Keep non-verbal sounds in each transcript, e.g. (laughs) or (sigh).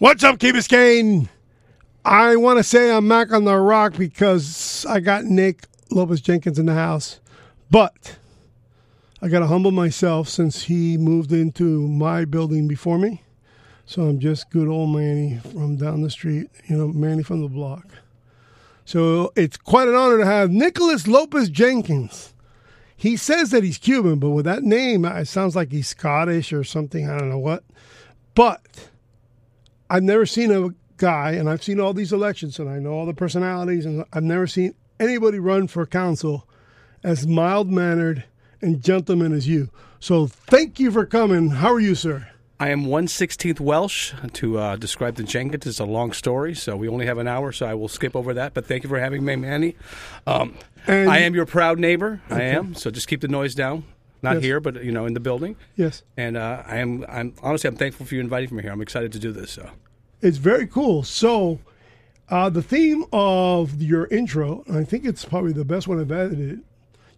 What's up, Key Biscayne? I want to say I'm back on the rock because I got Nick Lopez Jenkins in the house, but I got to humble myself since he moved into my building before me. So I'm just good old Manny from down the street, you know, Manny from the block. So it's quite an honor to have Nicholas Lopez Jenkins. He says that he's Cuban, but with that name, it sounds like he's Scottish or something. I don't know what. But I've never seen a guy, and I've seen all these elections, and I know all the personalities, and I've never seen anybody run for council as mild mannered and gentleman as you. So thank you for coming. How are you, sir? I am 116th Welsh. To uh, describe the Jenkins is a long story, so we only have an hour, so I will skip over that. But thank you for having me, Manny. Um, And- I am your proud neighbor. I am. So just keep the noise down. Not Yes. here, but you know, in the building. Yes. And uh, I am. I'm honestly, I'm thankful for you inviting me here. I'm excited to do this. So It's very cool. So, uh, the theme of your intro, and I think it's probably the best one I've edited.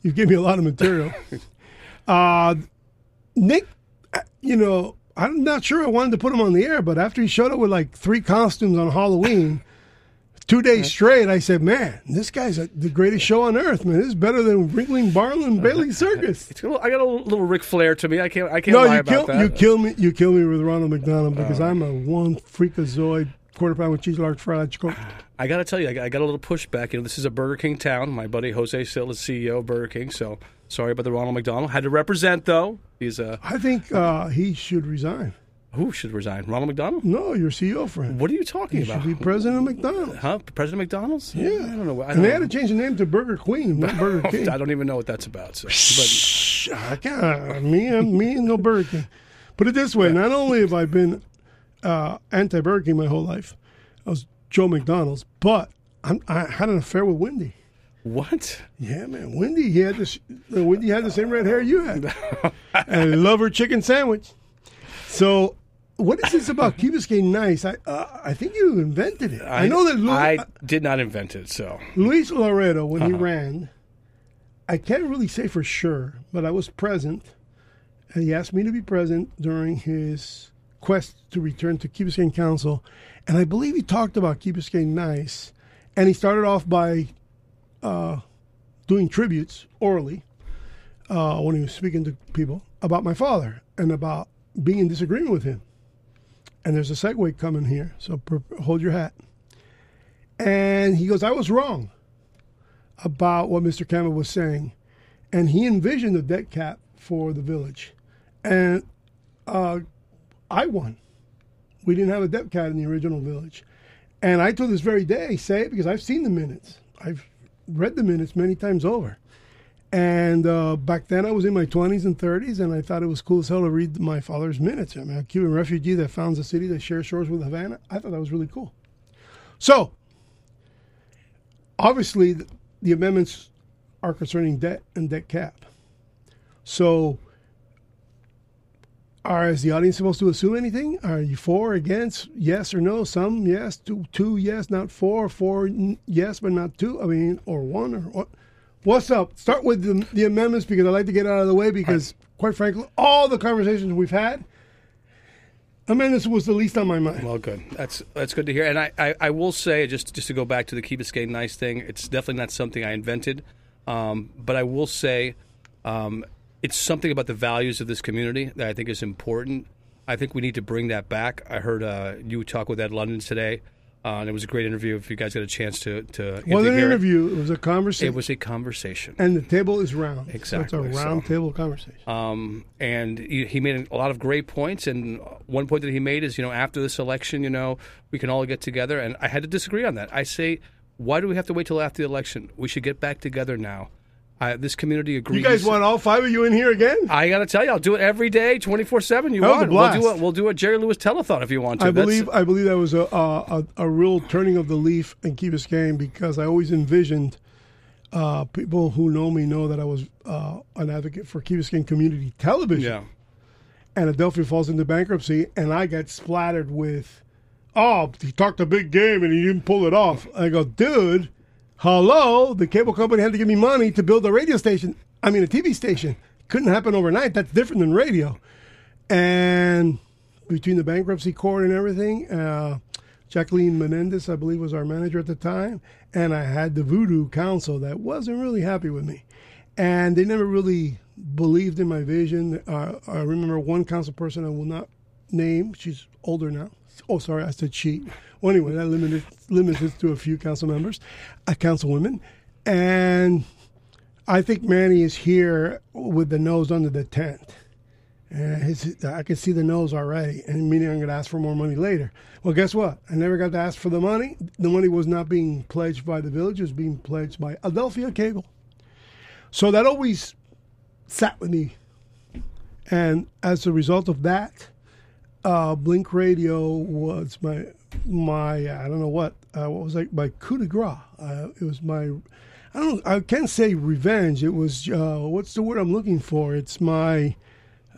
You gave me a lot of material. (laughs) uh, Nick, uh, you know, I'm not sure I wanted to put him on the air, but after he showed up with like three costumes on Halloween, two days straight, I said, "Man, this guy's a, the greatest show on earth, man. This is better than Ringling Barnum and Bailey (laughs) Circus." little, I got a little, Ric Flair to me. I can't. I can't No, lie you about kill that. Oh. you kill me. You kill me with Ronald McDonald because I'm a one freakazoid quarter pound with cheese, large fried chicken. I got to tell you, I got, I got a little pushback. You know, this is a Burger King town. My buddy Jose Cil is CEO of Burger King, so sorry about the Ronald McDonald. Had to represent though. He's a. I think uh, he should resign. Who should resign? Ronald McDonald? No, your CEO friend. What are you talking He about? should be president of McDonald's. Huh? President McDonald's? Yeah. I don't know. I And don't, they had to change the name to Burger Queen, not (laughs) Burger King. I don't even know what that's about. So, but Shh, I can't. Me and me and no Burger King. Put it this way: not only have I been uh, anti-Burger King my whole life, I was Joe McDonald's, but I'm, I had an affair with Wendy. what? Yeah, man. Wendy, he had this. uh, Wendy had the same red hair you had, (laughs) and I love her chicken sandwich. So, what is this about Key Biscayne Nice? I uh, I think you invented it. I, know that Lu- I did not invent it. So Luis Lauredo, when Uh-huh. he ran, I can't really say for sure, but I was present, and he asked me to be present during his quest to return to Key Biscayne Council, and I believe he talked about Key Biscayne Nice, and he started off by uh, doing tributes orally uh, when he was speaking to people about my father and about being in disagreement with him. And there's a segue coming here, so pre- hold your hat. And he goes, I was wrong about what Mr. Campbell was saying. And he envisioned a debt cap for the village. And uh, I won. We didn't have a debt cap in the original village. And I, to this very day, say it because I've seen the minutes. I've read the minutes many times over. And uh, back then, I was in my 20s and 30s, and I thought it was cool as hell to read my father's minutes. I mean, a Cuban refugee that founds a city that shares shores with Havana. I thought that was really cool. So, obviously, the, the amendments are concerning debt and debt cap. So, are is the audience supposed to assume anything? Are you for, against, yes or no? Some yes, two, two yes, not four, four yes, but not two. I mean, or one or what? What's up? Start with the, the amendments because I like to get out of the way because, quite frankly, all the conversations we've had, amendments was the least on my mind. well, good. That's that's good to hear. And I, I, I will say just just to go back to the Key Biscayne nice thing, it's definitely not something I invented. Um, but I will say, um, it's something about the values of this community that I think is important. I think we need to bring that back. I heard uh, you talk with Ed London today, uh, and it was a great interview. If you guys got a chance to to, It wasn't an hear it. interview; it was a conversation. It was a conversation. and the table is round. So Exactly, it's a so- round table conversation. Um, and he, he made a lot of great points. And one point that he made is, you know, after this election, you know, we can all get together. And I had to disagree on that. I say, why do we have to wait till after the election? We should get back together now. I, this community agrees. You guys want all five of you in here again? I got to tell you, I'll do it every day, twenty four seven. You That was want? We'll do a we'll do a Jerry Lewis telethon if you want to. I That's- believe I believe that was a, a a a real turning of the leaf in Key Biscayne because I always envisioned uh, people who know me know that I was uh, an advocate for Key Biscayne community television. Yeah. And Adelphia falls into bankruptcy, and I get splattered with, "Oh, he talked a big game and he didn't pull it off." I go, "Dude, hello! The cable company had to give me money to build a radio station. I mean, a TV station. Couldn't happen overnight. That's different than radio." And between the bankruptcy court and everything. Uh, Jacqueline Menendez, I believe, was our manager at the time, and I had the Voodoo Council that wasn't really happy with me, and they never really believed in my vision. Uh, I remember one council person I will not name. She's older now. Oh, sorry, I said she. Well, anyway, that limited limits it to a few council members, uh, council women, and I think Manny is here with the nose under the tent. And his, I can see the nose already, and meaning I'm going to ask for more money later. Well, guess what? I never got to ask for the money. The money was not being pledged by the village; it was being pledged by Adelphia Cable. So that always sat with me, and as a result of that, uh, Blink Radio was my my I don't know what uh, what was like my coup de grace. Uh, it was my I don't I can't say revenge. It was uh, what's the word I'm looking for? It's my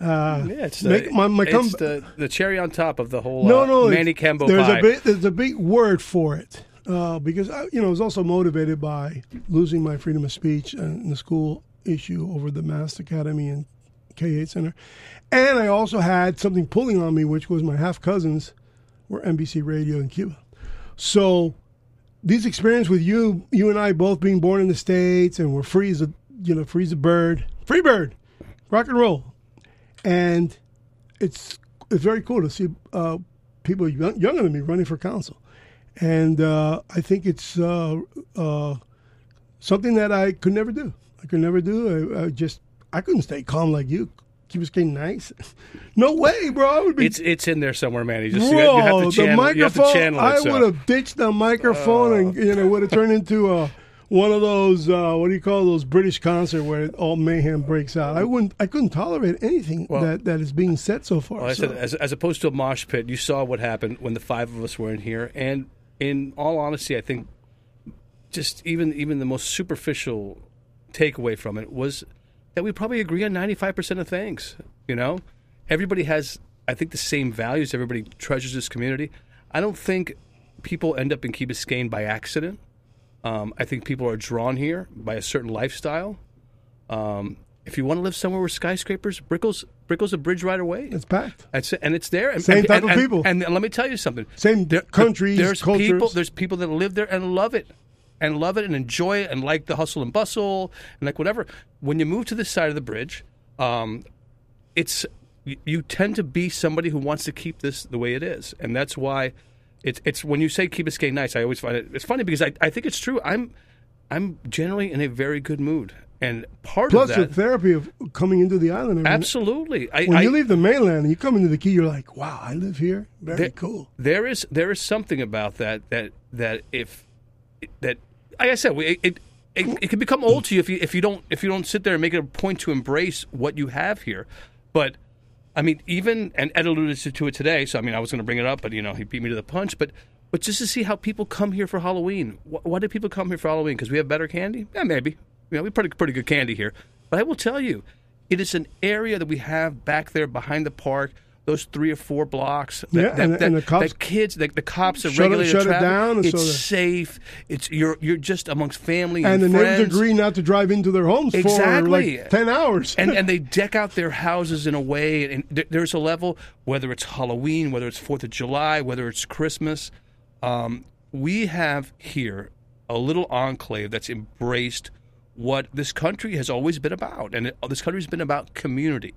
uh, Yeah, it's the, my, my it's the, the cherry on top of the whole no uh, no Manny Cambo There's pie. a big there's a big word for it uh, because I, you know I was also motivated by losing my freedom of speech and the school issue over the MAST Academy and K8 Center, and I also had something pulling on me, which was my half cousins were NBC Radio in Cuba. So these experience with you, you and I both being born in the states, and we're free as a you know free as a bird, free bird, rock and roll, and it's it's very cool to see uh, people young, younger than me running for council, and uh, I think it's uh, uh, something that I could never do. I could never do. I, I just I couldn't stay calm like you. Keep us getting nice. (laughs) no way, bro. I would be it's it's in there somewhere, Manny. Just Bro, you, you have to the channel, you have microphone. channel it. I would have ditched the microphone and you know would have turned into a one of those uh, what do you call those British concert where all mayhem breaks out. I wouldn't. I couldn't tolerate anything Well- that, that is being said so far. Well, I so- said, as, as opposed to a mosh pit, you saw what happened when the five of us were in here. And in all honesty, I think just even even the most superficial takeaway from it was that we probably agree on 95% of things. You know, everybody has, I think, the same values. Everybody treasures this community. I don't think people end up in Key Biscayne by accident. Um, I think people are drawn here by a certain lifestyle. Um, if you want to live somewhere with skyscrapers, Brickell's Brickell's a bridge right away. it's packed. That's it, and it's there. And, Same and, type and, of people. And, let me tell you something. Same countries, there's cultures. people. There's people that live there and love it, and love it and enjoy it and like the hustle and bustle and like whatever. When you move to this side of the bridge, um, it's you, you tend to be somebody who wants to keep this the way it is, and that's why it's it's when you say keep Biscayne nice. I always find it it's funny because I, I think it's true. I'm I'm generally in a very good mood, and part Plus of the that. therapy of coming into the island. I mean, Absolutely, I, When I, you leave the mainland and you come into the key, you're like, wow, I live here. Very There- cool. There is there is something about that that that if that like I said, we, it, it it can become old to you if you if you don't if you don't sit there and make it a point to embrace what you have here. But I mean, even and Ed alluded to- it today. So I mean, I was going to bring it up, but you know, he beat me to the punch. But but just to see how people come here for Halloween. Wh- Why do people come here for Halloween? Because we have better candy? Yeah, maybe. You know, we pretty pretty good candy here. But I will tell you, it is an area that we have back there behind the park. Those three or four blocks. That, Yeah, that, and- that, and the cops- that kids, the, the cops are Shut it- regulating shut it traffic. down It's so safe. It's you're you're just amongst family and, And the friends. neighbors agree not to drive into their homes Exactly. for like 10 hours. and (laughs) and they deck out their houses in a way, and there's a level whether it's Halloween, whether it's Fourth of July, whether it's Christmas. Um, we have here a little enclave that's embraced what this country has always been about, and it, this country's been about community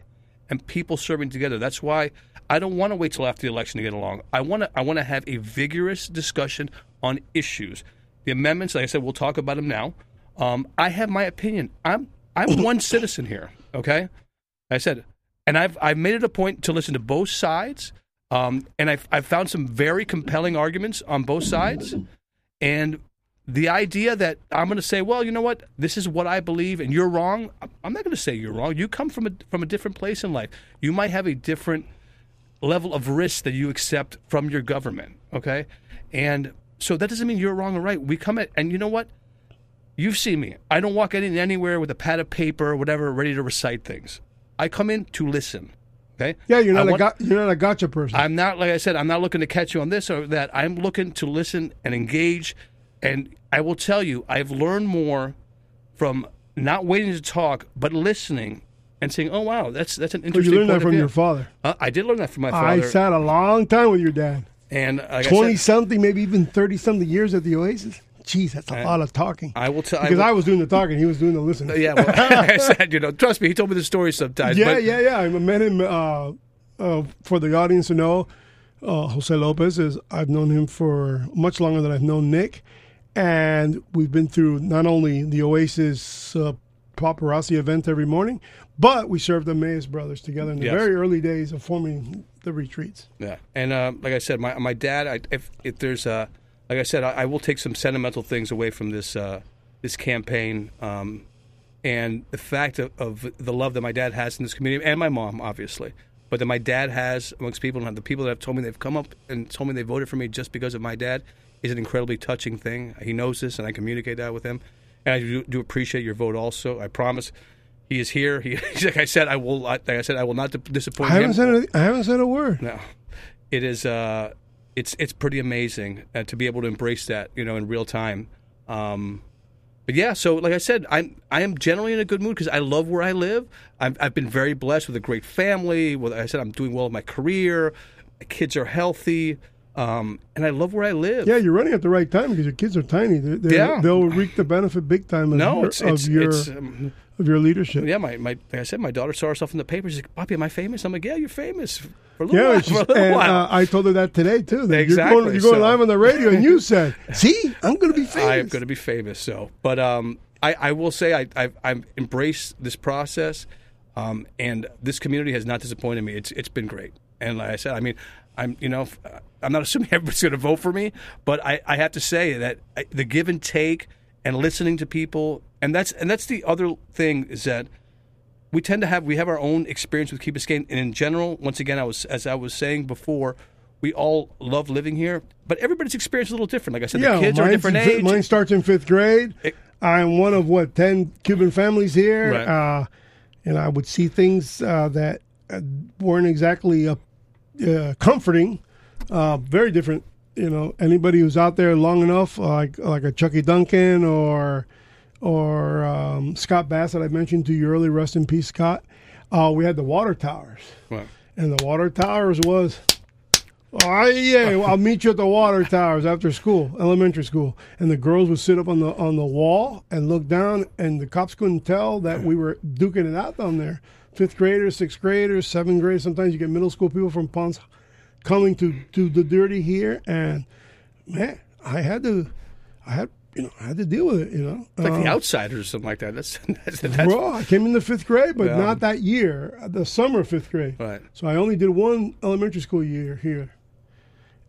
and people serving together. That's why I don't want to wait till after the election to get along. I want to I want to have a vigorous discussion on issues. The amendments, like I said, we'll talk about them now. Um, I have my opinion. I'm I'm (laughs) one citizen here. Okay, I said, and I've I've made it a point to listen to both sides. Um, and I've I've found some very compelling arguments on both sides. And the idea that I'm going to say, well, you know what, this is what I believe, and you're wrong. I'm not going to say you're wrong. You come from a from a different place in life. You might have a different level of risk that you accept from your government. Okay, and so that doesn't mean you're wrong or right. We come at, and you know what? You've seen me. I don't walk in anywhere with a pad of paper or whatever, ready to recite things. I come in to listen. Okay. yeah, you're I not, a want- got, you're not a gotcha person. I'm not like I said. I'm not looking to catch you on this or that. I'm looking to listen and engage. And I will tell you, I've learned more from not waiting to talk, but listening and saying, "Oh wow, that's that's an interesting." But you learned that from your father. Uh, I did learn that from my father. I sat a long time with your dad. and like I said, 20 something, maybe even 30 something years at the Oasis. Jeez, that's a I- lot of talking. I will tell. because I I, was doing the talking, he was doing the listening. yeah, well, (laughs) I (laughs) said, you know, trust me, he told me the story sometimes. yeah, but, yeah, yeah. I met him uh, uh, for the audience to know. Uh, Jose Lopez is I've known him for much longer than I've known Nick, and we've been through not only the Oasis uh, paparazzi event every morning, but we served the Mays brothers together in the Yes. very early days of forming the retreats. Yeah, and uh, like I said, my my dad. I, if if there's uh, like I said, I, I will take some sentimental things away from this uh, this campaign, um, and the fact of, of the love that my dad has in this community, and my mom, obviously, but that my dad has amongst people, and the people that have told me they've come up and told me they voted for me just because of my dad, is an incredibly touching thing. He knows this, and I communicate that with him, and I do, do appreciate your vote. Also, I promise. He is here. He, like I said, I will. Like I said, I will not disappoint I haven't him. said a, I haven't said a word. No, it is. Uh, it's it's pretty amazing uh, to be able to embrace that, you know, in real time. Um, but yeah, so like I said, I'm I am generally in a good mood because I love where I live. I've, I've been very blessed with a great family. With like I said, I'm doing well in my career. My kids are healthy, um, and I love where I live. Yeah, you're running at the right time because your kids are tiny. They're, they're, Yeah. they'll reap the benefit big time of no, your, it's it's, of your it's um, of your leadership. yeah. My, my like I said, my daughter saw herself in the paper. She's like, "Poppy, am I famous?" I'm like, "Yeah, you're famous for a little Yeah, while." For a little and while. uh, I told her that today too. That Exactly, You're going, you're going so- live on the radio, and you (laughs) said, "See, I'm going to be famous." I am going to be famous. So, but um, I, I will say I, I've, I've embraced this process, um, and this community has not disappointed me. It's it's been great. And like I said, I mean, I'm you know I'm not assuming (laughs) everybody's going to vote for me, but I, I have to say that the give and take and listening to people, and that's and that's the other thing is that we tend to have we have our own experience with Key Biscayne, and in general, once again, I was as I was saying before, we all love living here, but everybody's experience is a little different. Like I said, yeah, the kids are different age. Mine starts in fifth grade. It- I'm one of what ten Cuban families here, Right. uh, and I would see things uh, that uh, weren't exactly uh, uh, comforting. Uh, very different. You know, anybody who's out there long enough, like like a Chucky Duncan or or um, Scott Bass that I mentioned to you earlier. Rest in peace, Scott. Uh, we had the water towers, and the water towers was. Oh yeah, (laughs) I'll meet you at the water towers after school, elementary school, and the girls would sit up on the on the wall and look down, and the cops couldn't tell that we were duking it out down there. Fifth graders, sixth graders, seventh graders. Sometimes you get middle school people from Ponce coming to to the dirty here, and man, I had to, I had you know, I had to deal with it. You know, It's like Um, the outsiders or something like that. That's (laughs) that's, that's Bro, I came in the fifth grade, but Yeah. not that year. The summer of fifth grade. right. So I only did one elementary school year here,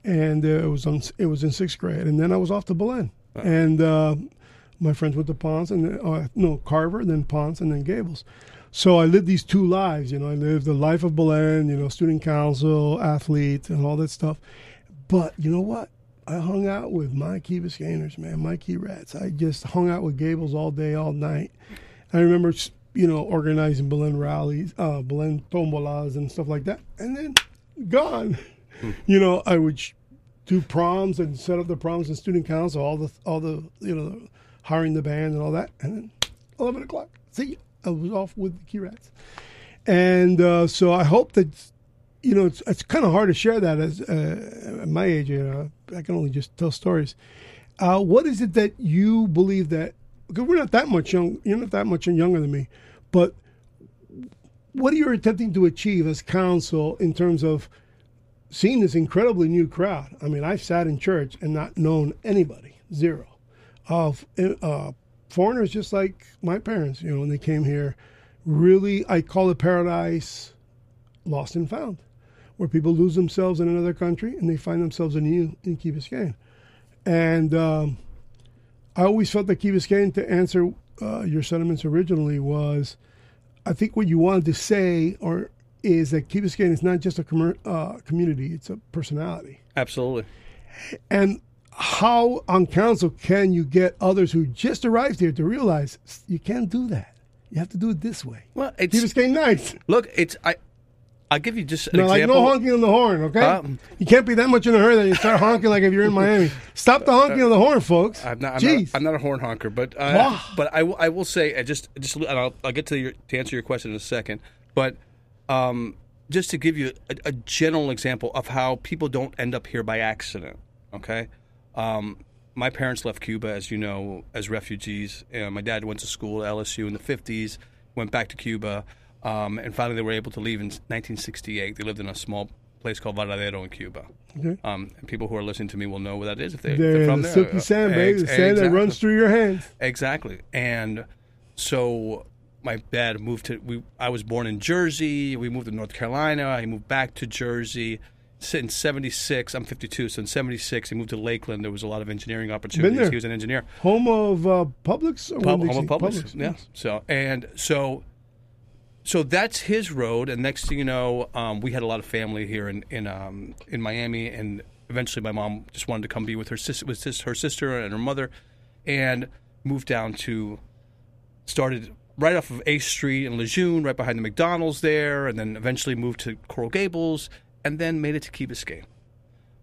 and uh, it was on it was in sixth grade, and then I was off to Belen, and uh, my friends went to Ponce and uh, no Carver, then Ponce, and then Gables. So I lived these two lives. You know, I lived the life of Belen, you know, student council, athlete, and all that stuff. But you know what? I hung out with my Key Biscayners, man, my Key Rats. I just hung out with Gables all day, all night. I remember, you know, organizing Belen rallies, uh, Belen tombolas and stuff like that. And then gone. (laughs) You know, I would sh- do proms and set up the proms in student council, all the, all the, you know, hiring the band and all that. And then 11 o'clock, see, I was off with the Key Rats. And uh, so I hope that, you know, it's, it's kind of hard to share that as uh, at my age, you know, I can only just tell stories. Uh, what is it that you believe that? Because we're not that much young. You're not that much younger than me, but what are you attempting to achieve as council in terms of seeing this incredibly new crowd? I mean, I've sat in church and not known anybody, zero, of uh, foreigners just like my parents. You know, when they came here, really, I call it paradise, lost and found, where people lose themselves in another country and they find themselves anew in Key Biscayne. And um, I always felt that Key Biscayne, to answer uh, your sentiments originally, was I think what you wanted to say or is that Key Biscayne is not just a commer- uh, community; it's a personality. Absolutely. And how on council can you get others who just arrived here to realize you can't do that? You have to do it this way. Well, it's Biscayne nice. look. It's I. I'll give you just an No, like no honking on the horn, okay? Um, you can't be that much in a hurry that you start honking like if you're in Miami. Stop the honking on the horn, folks. I'm not. I'm, Jeez. not, I'm not a horn honker, but uh, Wow. but I, will- I will say uh, just just and I'll, I'll get to your to answer your question in a second. But um, just to give you a, a general example of how people don't end up here by accident. Okay, um, my parents left Cuba, as you know, as refugees. Uh, my dad went to school at LSU in the 50s, went back to Cuba, um, and finally they were able to leave in 1968. They lived in a small place called Varadero in Cuba. Okay. Um, and people who are listening to me will know where that is if, they, the, they're from the there. silky sand, baby. The sand that runs through your hands. Exactly. And so my dad moved to we I was born in Jersey, we moved to North Carolina, he moved back to Jersey. In 76, I'm 52, so in 76 he moved to Lakeland. There was a lot of engineering opportunities. He was an engineer. Home of uh, Publix? Or Pub, home of Publix. Publix, Yeah. So and so so that's his road and next thing you know, um, we had a lot of family here in in um, in Miami and eventually my mom just wanted to come be with her sister with sis- her sister and her mother and moved down to started right off of A Street in Lejeune, right behind the McDonald's there, and then eventually moved to Coral Gables, and then made it to Key Biscayne.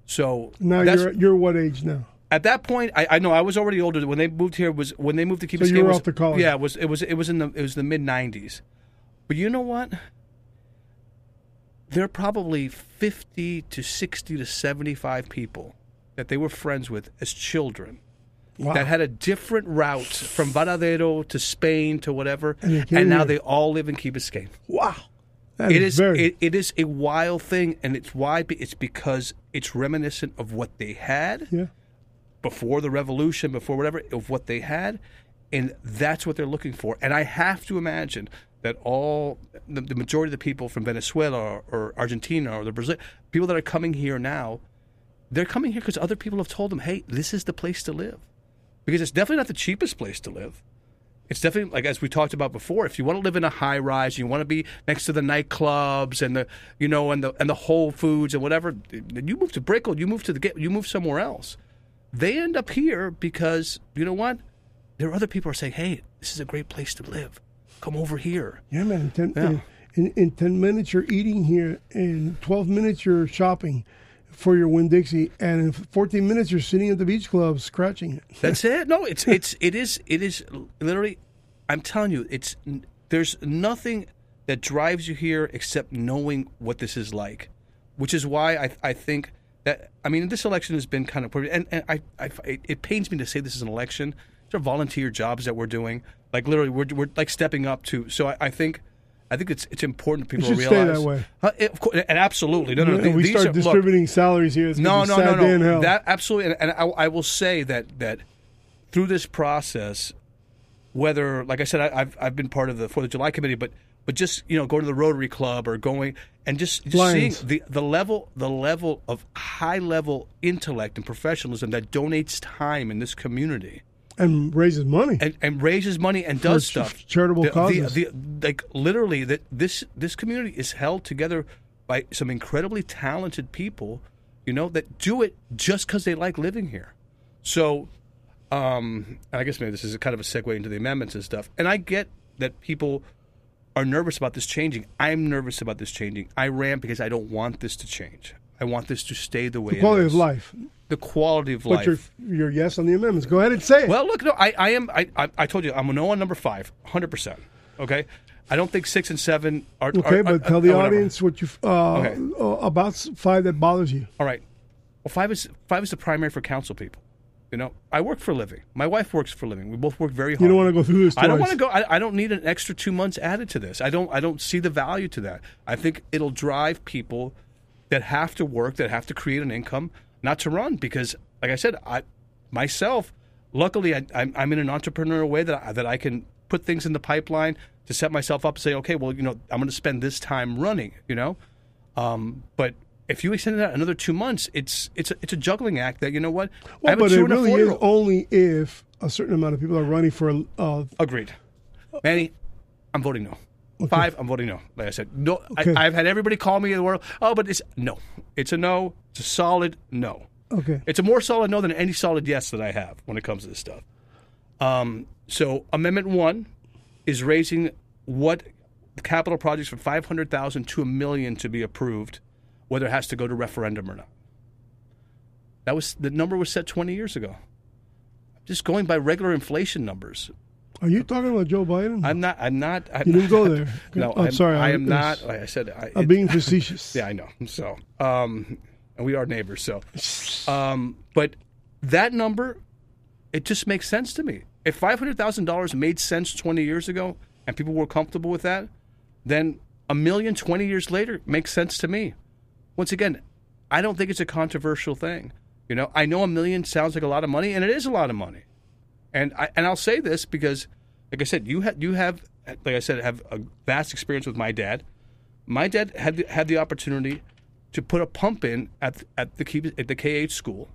So Now that's, you're you're what age now? at that point, I, I know I was already older. When they moved here, was when they moved to Key So you Biscayne. were was, off to college. Yeah, it was it was it was in the it was the mid '90s. But you know what? There are probably 50 to 60 to 75 people that they were friends with as children Wow. that had a different route from Varadero to Spain to whatever, And and, now here. they all live in Key Biscayne. wow. That It is very. it, it is a wild thing, and it's why it's because it's reminiscent of what they had yeah. before the revolution, before whatever of what they had, and that's what they're looking for. And I have to imagine that all the, the majority of the people from Venezuela or, or Argentina or the Brazil people that are coming here now, they're coming here because other people have told them, "Hey, this is the place to live," because it's definitely not the cheapest place to live. It's definitely like as we talked about before. If you want to live in a high rise, you want to be next to the nightclubs and the you know and the and the Whole Foods and whatever. then You move to Brickell, you move to the you move somewhere else. They end up here because you know what? There are other people who are saying, "Hey, this is a great place to live. Come over here." Yeah, man. In ten, Yeah. In, in, in 10 minutes, you're eating here. In 12 minutes, you're shopping for your Winn Dixie. And in 14 minutes, you're sitting at the beach club scratching it. (laughs) That's it. No, it's it's it is it is literally. I'm telling you, it's there's nothing that drives you here except knowing what this is like, which is why I I think that I mean this election has been kind of and and I, I it, it pains me to say this is an election. These are volunteer jobs that we're doing. Like literally, we're we're like stepping up to. So I, I think. I think it's it's important for people should to stay realize. that way. It- of course, and absolutely, no, no, no. we start are- look, distributing salaries here. It's no, no, no, no. That absolutely, and, and I, I will say that that through this process, whether, like I said, I, I've I've been part of the Fourth of July committee, but but just you know going to the Rotary Club or going and just, just seeing the the level the level of high level intellect and professionalism that donates time in this community and raises money. and, and raises money and does ch- stuff. charitable The- the- causes. the- like literally, that this this community is held together by some incredibly talented people, you know, that do it just because they like living here. So, um, and I guess maybe this is a kind of a segue into the amendments and stuff. And I get that people are nervous about this changing. I'm nervous about this changing. I ran because I don't want this to change. I want this to stay the way it is. Quality it of life. The quality of But life. your your yes on the amendments. Go ahead and say it. Well, look, no, I, I am. I, I, I told you, I'm a no on number five, hundred percent. Okay, I don't think six and seven are. okay, are- but are- tell the are whatever. audience what you uh, Okay. uh, about five that bothers you. All right. Well, five is five is the primary for council people. You know, I work for a living. My wife works for a living. We both work very hard. You don't want to go through this. I don't want to go. I, I don't need an extra two months added to this. I don't. I don't see the value to that. I think it'll drive people that have to work, that have to create an income, not to run. Because, like I said, I myself, luckily, I, I'm, I'm in an entrepreneurial way that I, that I can put things in the pipeline to set myself up and say, okay, well, you know, I'm going to spend this time running. You know, um, but. If you extend that another two months, it's it's a, it's a juggling act that you know what. Well, but it really is only if a certain amount of people are running for. Uh, Agreed. Manny, I'm voting no. Five, I'm voting no. Like I said, no. Okay. I, I've had everybody call me in the world. Oh, but it's no. It's a no. It's a solid no. okay. It's a more solid no than any solid yes that I have when it comes to this stuff. Um, so Amendment One is raising what capital projects from 500,000 to a million to be approved, whether it has to go to referendum or not. That was the number was set 20 years ago. Just going by regular inflation numbers. Are you talking about Joe Biden? I'm not. I'm not. I'm you didn't go there. (laughs) no, oh, I'm, sorry. I am not. Like I said, I, I'm being (laughs) facetious. yeah, I know. So, um, and we are neighbors. So, um, but that number, it just makes sense to me. If five hundred thousand dollars made sense twenty years ago, and people were comfortable with that, then a million twenty years later makes sense to me. Once again, I don't think it's a controversial thing. You know, I know a million sounds like a lot of money, and it is a lot of money. And I and I'll say this because, like I said, you have you have like I said have a vast experience with my dad. My dad had had the opportunity to put a pump in at at the at the K8 school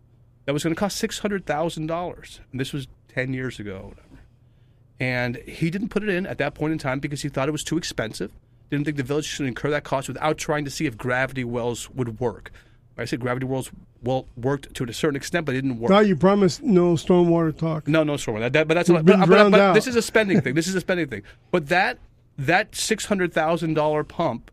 that was going to cost six hundred thousand dollars. And this was ten years ago. And he didn't put it in at that point in time because he thought it was too expensive. Didn't think the village should incur that cost without trying to see if gravity wells would work. I said gravity wells well worked to a certain extent, but it didn't work. Now you promised no stormwater talk. No, no, storm. That, that, but that's We've but, but, but this is a spending thing. This is a spending thing. But that that six hundred thousand dollar pump,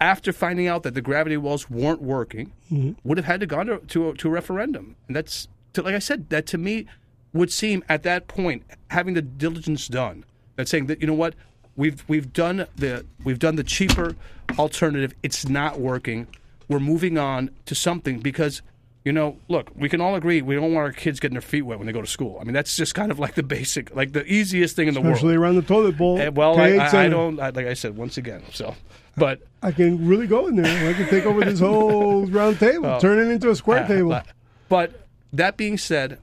after finding out that the gravity wells weren't working, Mm-hmm. would have had to gone to to a, to a referendum. And that's to, like I said, that to me would seem at that point having the diligence done. That's saying that you know what we've we've done the we've done the cheaper alternative. It's not working. We're moving on to something because you know, look, we can all agree we don't want our kids getting their feet wet when they go to school. I mean, that's just kind of like the basic, like the easiest thing in the Especially world. Especially around the toilet bowl. Eh, well, I, K8 I, I don't, I, like I said, once again. So, but I can really go in there. I can take over this whole (laughs) round table, turn it into a square uh, (laughs) table. But, but that being said,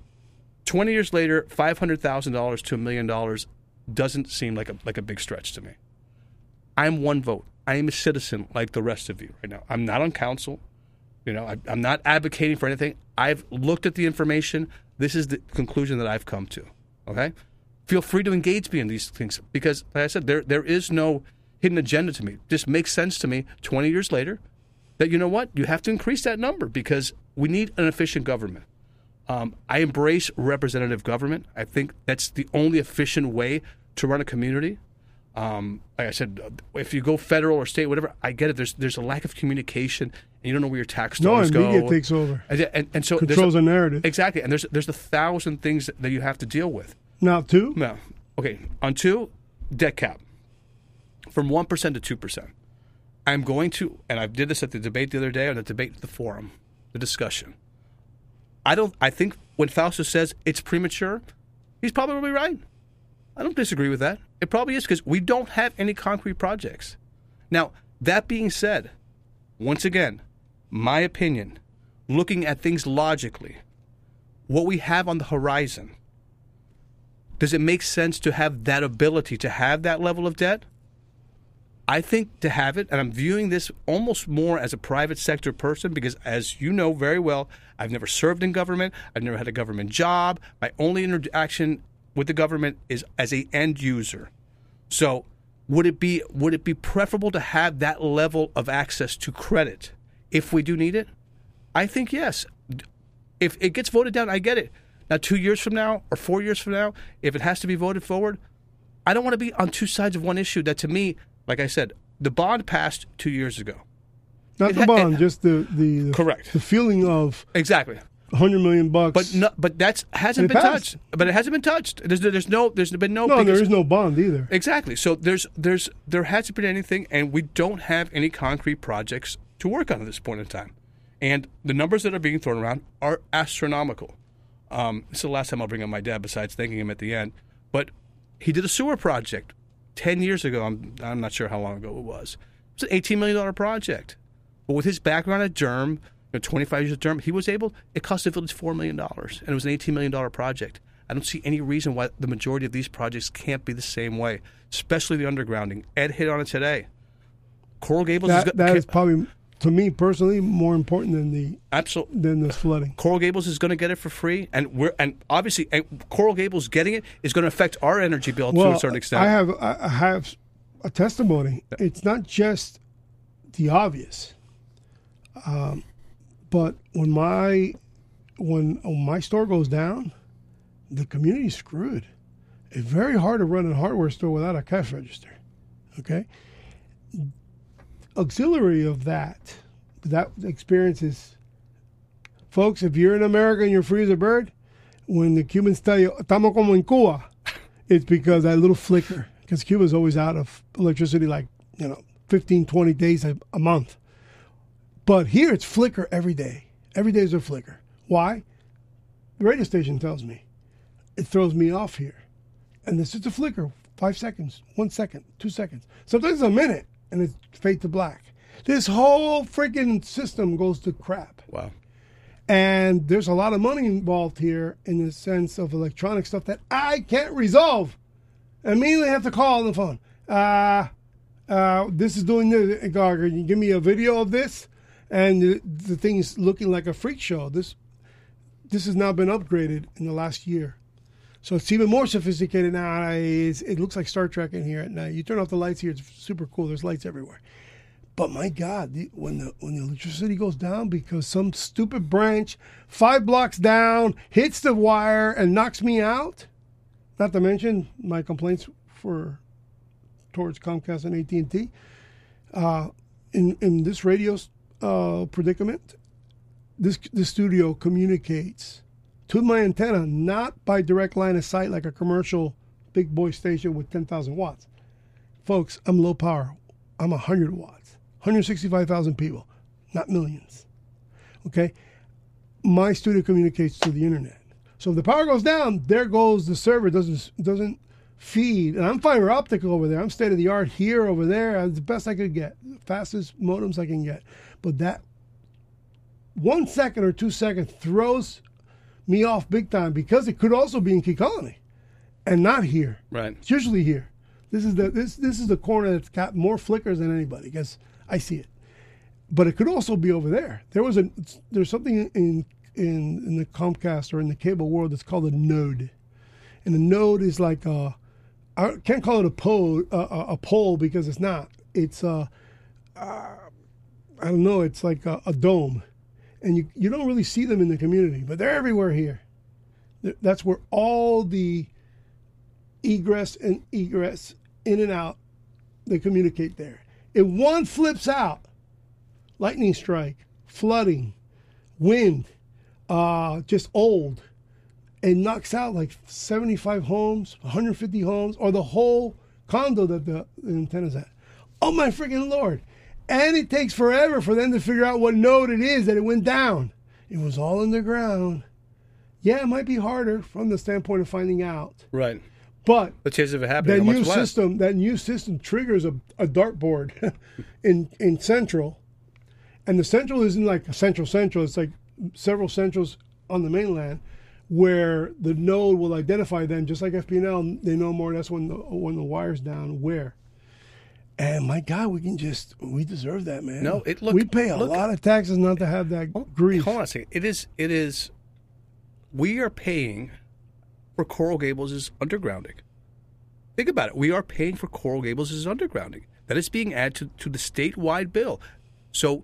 twenty years later, five hundred thousand dollars to a million dollars doesn't seem like a like a big stretch to me. I'm one vote. I am a citizen like the rest of you right now. I'm not on council. You know, I, I'm not advocating for anything. I've looked at the information. This is the conclusion that I've come to. Okay, feel free to engage me in these things because, like I said, there there is no hidden agenda to me. This makes sense to me. Twenty years later, that you know what you have to increase that number because we need an efficient government. Um, I embrace representative government. I think that's the only efficient way to run a community. Um, like I said, if you go federal or state, whatever, I get it. There's there's a lack of communication, and you don't know where your tax no, dollars and go. media takes over. and, and, and so Controls a, the narrative. exactly, and there's there's a thousand things that, you have to deal with. Now, two, No, okay. On two, debt cap from one percent to two percent. I'm going to, and I did this at the debate the other day, on the debate at the forum, the discussion. I don't. I think when Fausto says it's premature, he's probably right. I don't disagree with that. It probably is because we don't have any concrete projects. Now, that being said, once again, my opinion, looking at things logically, what we have on the horizon, does it make sense to have that ability to have that level of debt? I think to have it, and I'm viewing this almost more as a private sector person because, as you know very well, I've never served in government. I've never had a government job. My only interaction with the government is as a end user. So, would it be would it be preferable to have that level of access to credit if we do need it? I think yes. If it gets voted down, I get it. Now, two years from now or four years from now, if it has to be voted forward, I don't want to be on two sides of one issue. That to me, like I said, the bond passed two years ago. not it the ha- bond, it- just the, the, the Correct. the feeling of Exactly. 100 million bucks. But no, but that's hasn't been passed. touched. But it hasn't been touched. There's there's no there's been no. no, there is no bond either. Exactly. So there's there's there hasn't been anything, and we don't have any concrete projects to work on at this point in time. And the numbers that are being thrown around are astronomical. Um, this is the last time I'll bring up my dad, besides thanking him at the end. But he did a sewer project ten years ago. I'm I'm not sure how long ago it was. It's an eighteen million dollar project. But with his background at Durham, you know, 25 years of Durham, he was able. It cost the village four million dollars, and it was an 18 million dollar project. I don't see any reason why the majority of these projects can't be the same way, especially the undergrounding. Ed hit on it today. Coral Gables is That, that is probably, to me personally, more important than the absolutely. than the flooding. Coral Gables is going to get it for free, and we're and obviously and Coral Gables getting it is going to affect our energy bill to a certain extent. I have I have a testimony. It's not just the obvious, um, but when my when, my store goes down, the community's screwed. It's very hard to run a hardware store without a cash register. Okay, auxiliary of that, that experience is, folks, if you're in America and you're free as a bird, when the Cubans tell you, estamos como en Cuba, it's because that little flicker, because Cuba's always out of electricity like, you know, 15, 20 days a, a month. But here it's flicker every day. Every day is a flicker. Why? The radio station tells me. It throws me off here. And it's just a flicker, five seconds, one second, two seconds. Sometimes a minute, and it's fade to black. This whole freaking system goes to crap. Wow. And there's a lot of money involved here in the sense of electronic stuff that I can't resolve. I immediately have to call on the phone. Uh, uh, this is doing this. Can you give me a video of this? And the, the is looking like a freak show. This this has now been upgraded in the last year. So it's even more sophisticated now. It's, it looks like Star Trek in here at night. You turn off the lights here; it's super cool. There's lights everywhere. But my God, the, when the when the electricity goes down because some stupid branch five blocks down hits the wire and knocks me out, not to mention my complaints for towards Comcast and AT and T. Uh, in in this radio uh, predicament, this the studio communicates to my antenna not by direct line of sight like a commercial big boy station with 10,000 watts. Folks, I'm low power. I'm 100 watts. 165,000 people, not millions. Okay? My studio communicates to the internet. So if the power goes down, there goes the server doesn't doesn't feed. And I'm fiber optic over there. I'm state of the art here over there. I'm the best I could get. Fastest modems I can get. But that one second or two seconds throws me off big time because it could also be in Key Colony and not here. Right. It's usually here. This is the this this is the corner that's got more flickers than anybody because I see it. But it could also be over there. There was a there's something in in in the Comcast or in the cable world that's called a node, and a node is like a I can't call it a pole a, a pole because it's not. It's a uh, I don't know. It's like a, a dome and you, you don't really see them in the community, but they're everywhere here. That's where all the egress and egress in and out, they communicate there. If one flips out, lightning strike, flooding, wind, uh, just old, and knocks out like 75 homes, 150 homes, or the whole condo that the, the antenna's at. Oh my freaking lord! And it takes forever for them to figure out what node it is that it went down. It was all underground. Yeah, it might be harder from the standpoint of finding out. Right. But the chance of it happening, that new system, that new system triggers a, a dartboard (laughs) in in central, and the central isn't like a central central. It's like several centrals on the mainland, where the node will identify them, just like FP&L. They know more. That's when the when the wire's down. Where and my God, we can just we deserve that, man. No, it look we pay a look, lot of taxes not to have that oh, grief. Hold on a second. It is it is we are paying for Coral Gables' undergrounding. Think about it. We are paying for Coral Gables' undergrounding. That is being added to, to the statewide bill. So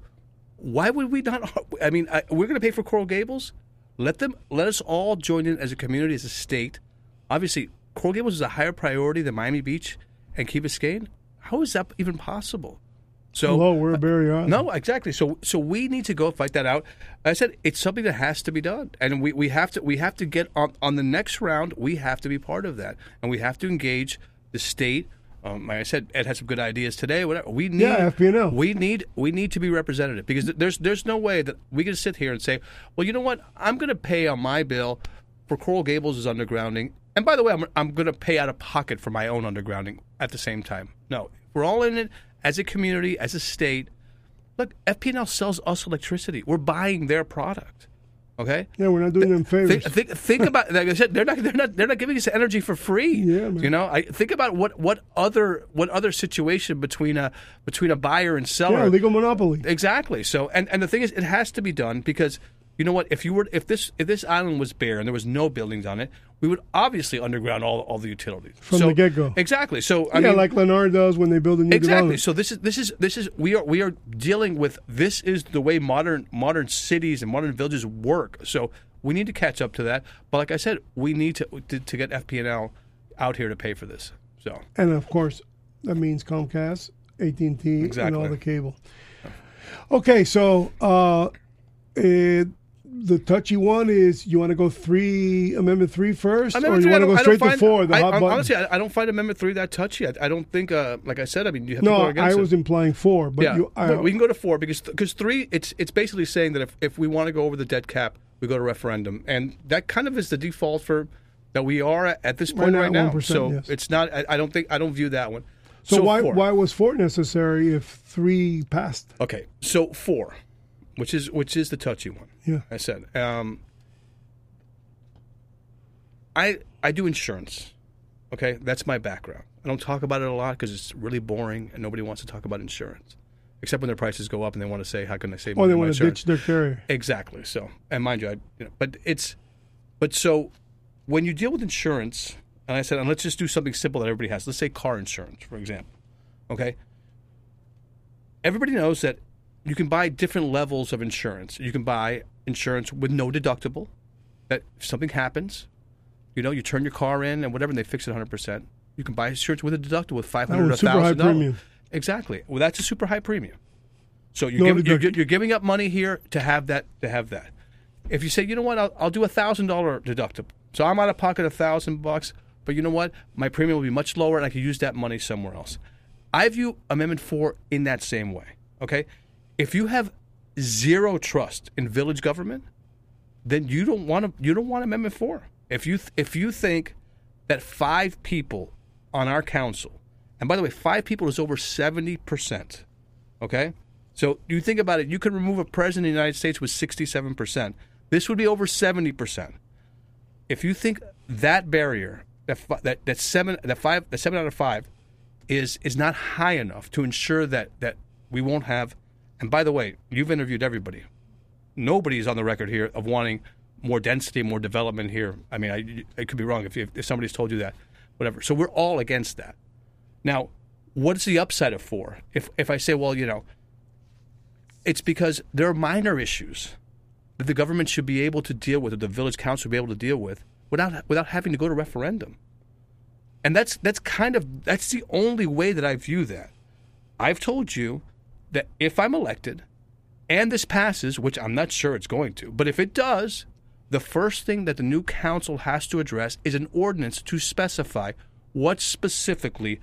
why would we not? I mean, I, we're going to pay for Coral Gables. Let them. Let us all join in as a community, as a state. Obviously, Coral Gables is a higher priority than Miami Beach and Key Biscayne. How is that even possible? So hello, we're uh, barrier island. No, exactly. So so we need to go fight that out. I said it's something that has to be done, and we, we have to we have to get on on the next round. We have to be part of that, and we have to engage the state. Um, like I said, Ed had some good ideas today. Whatever we need, yeah, FP&L. We need we need to be representative because there's there's no way that we can sit here and say, well, you know what, I'm going to pay on my bill for Coral Gables' undergrounding, and by the way, I'm I'm going to pay out of pocket for my own undergrounding at the same time. No, we're all in it as a community, as a state. Look, FP&L sells us electricity. We're buying their product. Okay. Yeah, we're not doing them favors. Think, think, think about like I said, they're not they're not they're not giving us energy for free. Yeah, man. You know, I think about what what other what other situation between a between a buyer and seller. Yeah, legal monopoly. Exactly. So and and the thing is, it has to be done because you know what? If you were if this if this island was bare and there was no buildings on it, we would obviously underground all, all the utilities from so, the get go. Exactly. So I yeah, mean, like Lennar does when they build a new exactly. So this is this is this is we are we are dealing with this is the way modern modern cities and modern villages work. So we need to catch up to that. But like I said, we need to to, to get FP&L out here to pay for this. So and of course that means Comcast AT and T and all the cable. Okay, so uh, eh, the touchy one is you want to go three Amendment three first, or Amendment you three, I want to go straight to four? The I, hot I- button. honestly, I, I don't find Amendment three that touchy. I, I don't think, uh, like I said, I mean, you have to no, go against I it. was implying four, but yeah, you, I, but we can go to four because because three, it's it's basically saying that if, if we want to go over the debt cap, we go to referendum, and that kind of is the default for that we are at, this point now right, now. so yes. it's not. I, don't think I don't view that one. so, why four. why was four necessary if three passed? Okay, so four, which is which is the touchy one. Yeah. I said. Um, I I do insurance. Okay, that's my background. I don't talk about it a lot because it's really boring and nobody wants to talk about insurance, except when their prices go up and they want to say, "How can I save money they want to ditch their carrier. Exactly. So, and mind you, I, you know, but it's, but so when you deal with insurance, and I said, and let's just do something simple that everybody has. Let's say car insurance, for example. Okay. Everybody knows that you can buy different levels of insurance. You can buy insurance with no deductible. That if something happens, you know, you turn your car in and whatever, and they fix it 100. percent You can buy insurance with a deductible with 500 Oh, or super high thousand dollars. premium. Exactly. Well, that's a super high premium. So you're, No giving, you're, you're giving up money here to have that. To have that. If you say, you know what, I'll, I'll do a thousand dollar deductible. So I'm out of pocket a thousand bucks, but you know what, my premium will be much lower, and I can use that money somewhere else. I view Amendment Four in that same way. Okay, if you have zero trust in village government, then you don't want to. You don't want Amendment Four. If you th- if you think that five people on our council, and by the way, five people is over seventy percent. Okay, so you think about it. You could remove a president of the United States with sixty-seven percent. This would be over seventy percent. If you think that barrier, that that that seven, that five, that seven out of five, is is not high enough to ensure that that we won't have. And by the way, you've interviewed everybody. Nobody's on the record here of wanting more density, more development here. I mean, I, could be wrong if, if if somebody's told you that, whatever. So we're all against that. Now, what's the upside of four? If if I say, well, you know, it's because there are minor issues that the government should be able to deal with, or the village council should be able to deal with, without without having to go to referendum. And that's that's kind of that's the only way that I view that. I've told you that if I'm elected and this passes, which I'm not sure it's going to, but if it does, the first thing that the new council has to address is an ordinance to specify what specifically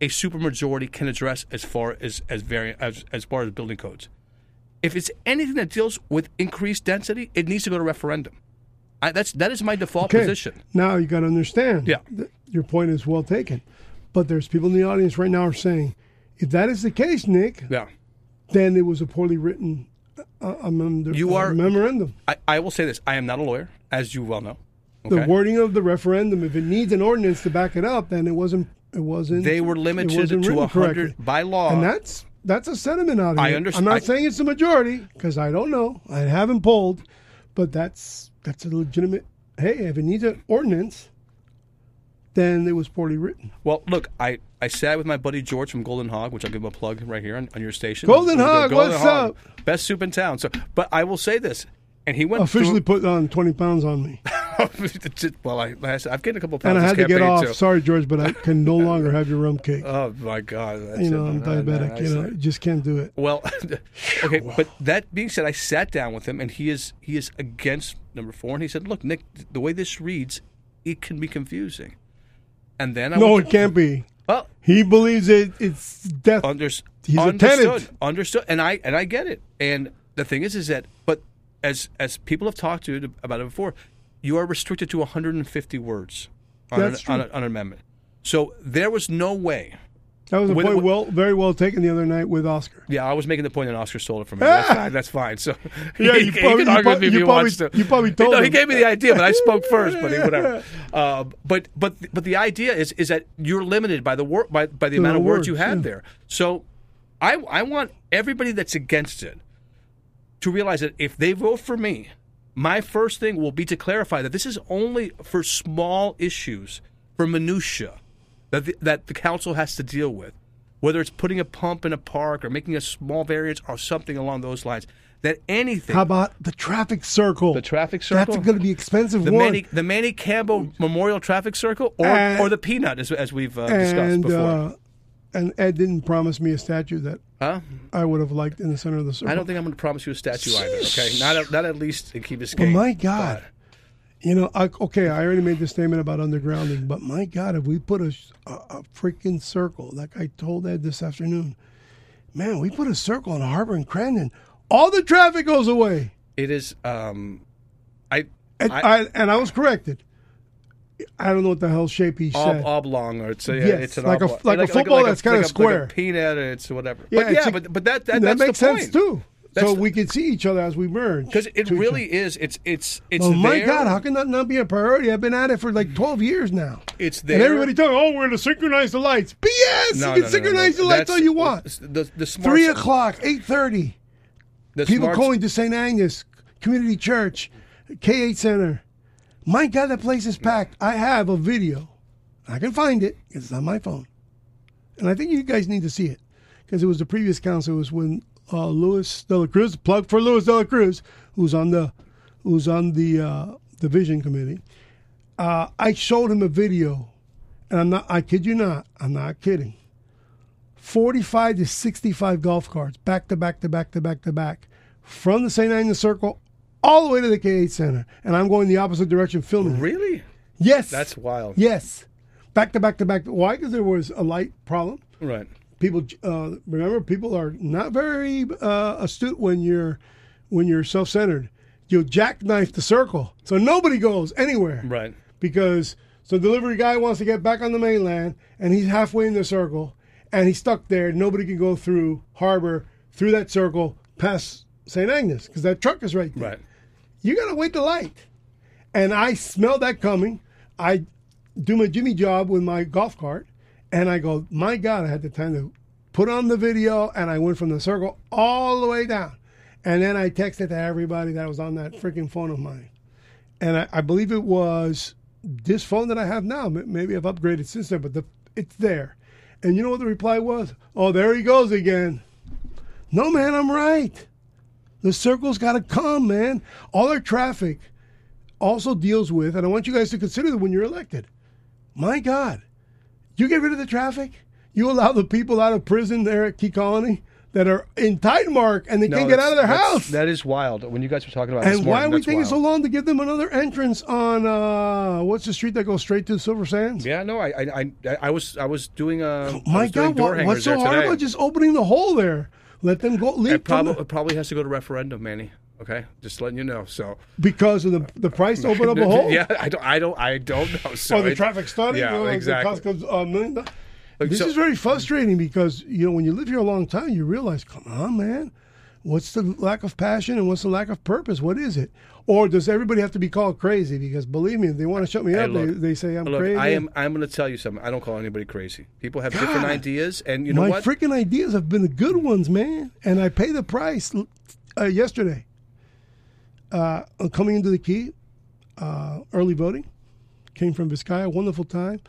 a supermajority can address as far as as, vari- as as far as building codes. If it's anything that deals with increased density, it needs to go to referendum. I, that's that is my default Okay. position. Now you got to understand. Yeah. that your point is well taken, but there's people in the audience right now are saying, if that is the case, Nick, Yeah. Then it was a poorly written uh, amend- You uh, are- memorandum. I, I will say this: I am not a lawyer, as you well know. The wording of the referendum, if it needs an ordinance to back it up, then it wasn't. It wasn't. They were limited to a hundred by law. and that's that's a sentiment out of I it. understand- I'm I- not saying it's the majority because I don't know. I haven't polled, but that's that's a legitimate. Hey, if it needs an ordinance, then it was poorly written. Well, look, I, I sat with my buddy George from Golden Hog, which I'll give him a plug right here on, on your station. Golden Go- Hog, what's up? Best soup in town. So, but I will say this, and he went Officially put on 20 pounds on me, (laughs) well, I, I've gained a couple pounds. and I had to get off. too. Sorry, George, but I can no (laughs) longer have your rum cake. Oh my God! That's you know, it. I'm No, no, diabetic. You know, see. just can't do it. Well, (laughs) okay, but that being said, I sat down with him, and he is he is against number four, and he said, "Look, Nick, the way this reads, it can be confusing." And then I No, it can't be. well, He believes it. It's death. Unders- He's a understood, tenant. understood, and I and I get it. And the thing is, is that but as as people have talked to you about it before, you are restricted to 150 words on, an, on, a, on an amendment. So there was no way. That was a point well, very well taken the other night with Oscar. Yeah, I was making the point that Oscar stole it from me. (laughs) That's fine. That's fine. So Yeah, he, you (laughs) he probably- can you argue with me if he probably- wants to. you probably told No, he gave me the idea, but I spoke first. But (laughs) whatever. Uh, but but but the idea is is that you're limited by the wor- by by the amount of words words, you have yeah. there. So I I want everybody that's against it to realize that if they vote for me, my first thing will be to clarify that this is only for small issues, for minutia, that the, that the council has to deal with, whether it's putting a pump in a park or making a small variance or something along those lines. That anything. How about the traffic circle? The traffic circle? That's going to be expensive. the one. Manny, the Manny Cambo Memorial Traffic Circle, or And- or the Peanut, as, as we've uh, discussed and before. uh, and Ed didn't promise me a statue that Huh? I would have liked in the center of the circle. I don't think I'm going to promise you a statue either. Okay, not at, not at least in Key But Biscayne. my God, you know, I, okay, I already made the statement about undergrounding, but my God, if we put a, a, a freaking circle, like I told Ed this afternoon, man, we put a circle on Harbor and Crandon, all the traffic goes away. It is. Um, I. And I- I, and I was corrected. I don't know what the hell shape he ob- said. oblong, or it's a, Yes, it's an like a- oblong. like a football that's kinda a- square. Like a peanut, or it's whatever. Yeah, but yeah, a- but but that that, that that's makes the sense too. That's so the- we can see each other as we merge. because it really is. It's it's it's Oh my. God! How can that not be a priority? I've been at it for like twelve years now. It's there. And there. everybody talking, oh, we're going to synchronize the lights. BS! No, you can no, synchronize no, the lights That's- all you want. The the smart Three o'clock, eight thirty. People going to St. Agnes Community Church, K8 Center. My God, that place is packed. I have a video. I can find it. It's on my phone. And I think you guys need to see it because it was the previous council. It was when uh, Louis De La Cruz, plug for Louis De La Cruz, who's on the who's on the uh, the vision committee. Uh, I showed him a video, and I'm not. I kid you not. I'm not kidding. 45 to 65 golf carts back to back to back to back to back from the St. Agnes Circle all the way to the K8 Center. And I'm going the opposite direction filming. Really? Yes. That's wild. Yes. Back to back to back. Why? Because there was a light problem. Right. People uh, remember people are not very uh, astute when you're when you're self-centered. You jackknife the circle, so nobody goes anywhere Right. because so delivery guy wants to get back on the mainland and he's halfway in the circle and he's stuck there. Nobody can go through harbor through that circle past St. Agnes because that truck is right there. Right. You gotta wait the light. And I smell that coming. I do my Jimmy job with my golf cart and I go, my God, I had the time to put on the video and I went from the circle all the way down. And then I texted to everybody that was on that freaking phone of mine. And I, I believe it was this phone that I have now. Maybe I've upgraded since then, but the, it's there. And you know what the reply was? Oh, there he goes again. No, man, I'm right. The circle's got to come, man. All our traffic also deals with, and I want you guys to consider that when you're elected. My God, you get rid of the traffic, you allow the people out of prison there at Key Colony that are in Tide Mark and they No, can't get out of their house. That is wild. When you guys were talking about this and why are we taking wild. so long to give them another entrance on uh, what's the street that goes straight to Silver Sands? Yeah, no, I, I, I, I was, I was doing, uh, I My God, door what, what's so hard today. about just opening the hole there? Let them go leave It the- it probably has to go to referendum, Manny. Okay, just letting you know. So because of the the price to open up a (laughs) hole. yeah, I don't, I don't, I don't know. (laughs) So or the it- traffic study. Yeah, uh, the exactly. cost goes a million dollars. This so- is very frustrating because you know when you live here a long time, you realize, come on, man, what's the lack of passion and what's the lack of purpose? What is it? Or does everybody have to be called crazy? Because believe me, they want to shut me up, look, they, they say I'm Look, crazy. I am. I'm going to tell you something. I don't call anybody crazy. People have different ideas, and you know My what? freaking ideas have been the good ones, man, and I pay the price. Uh, yesterday, uh, coming into the key, uh, early voting, came from Vizcaya, wonderful time.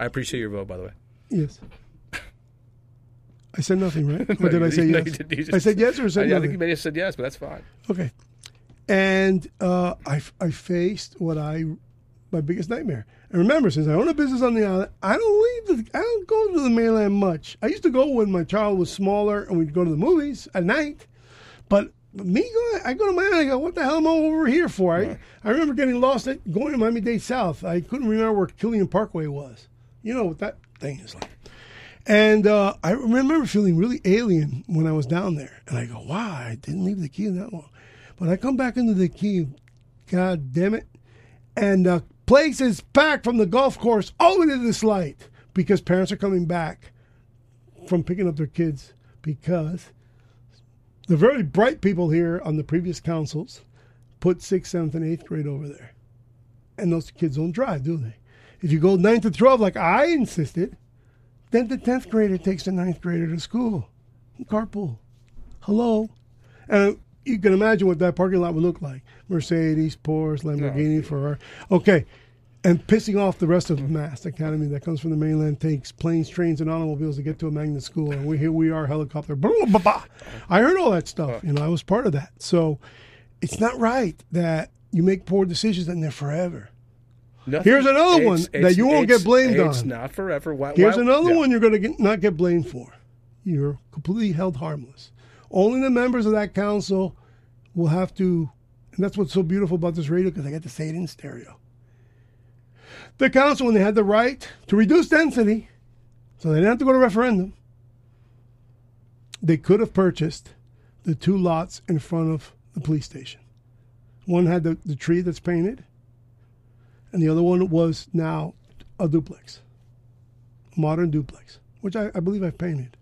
I appreciate your vote, by the way. Yes. I said nothing, right? (laughs) Or did I say No, yes? you didn't. You just- I said yes or I, said I nothing? think you may have said yes, but that's fine. Okay. And uh, I, I faced what I, my biggest nightmare. And remember, since I own a business on the island, I don't leave the, I don't go to the mainland much. I used to go when my child was smaller and we'd go to the movies at night. But me, go, I go to Miami. I go, what the hell am I over here for? I, I remember getting lost at going to Miami Dade South. I couldn't remember where Killian Parkway was. You know what that thing is like. And uh, I remember feeling really alien when I was down there. And I go, wow, I didn't leave the key in that long. But I come back into the key, God damn it. And the place is packed from the golf course all the way to this light because parents are coming back from picking up their kids because the very bright people here on the previous councils put sixth, seventh, and eighth grade over there. And those kids don't drive, do they? If you go nine to 12, like I insisted, then the 10th grader takes the ninth grader to school. Carpool. Hello. And you can imagine what that parking lot would look like Mercedes, Porsche, Lamborghini, Ferrari. Okay. And pissing off the rest of the MAST Academy that comes from the mainland takes planes, trains, and automobiles to get to a magnet school. And we, here we are, helicopter. Blah, blah, blah. I heard all that stuff. You know, I was part of that. So it's not right that you make poor decisions and they're forever. Nothing- Here's another one it's- that you won't get blamed It's on. not forever. Why, Here's why- another one you're going to not get blamed for. You're completely held harmless. Only the members of that council will have to, and that's what's so beautiful about this radio because I get to say it in stereo. The council, when they had the right to reduce density, so they didn't have to go to referendum, they could have purchased the two lots in front of the police station. One had the, the tree that's painted, and the other one was now a duplex, modern duplex, which I, I believe I've painted.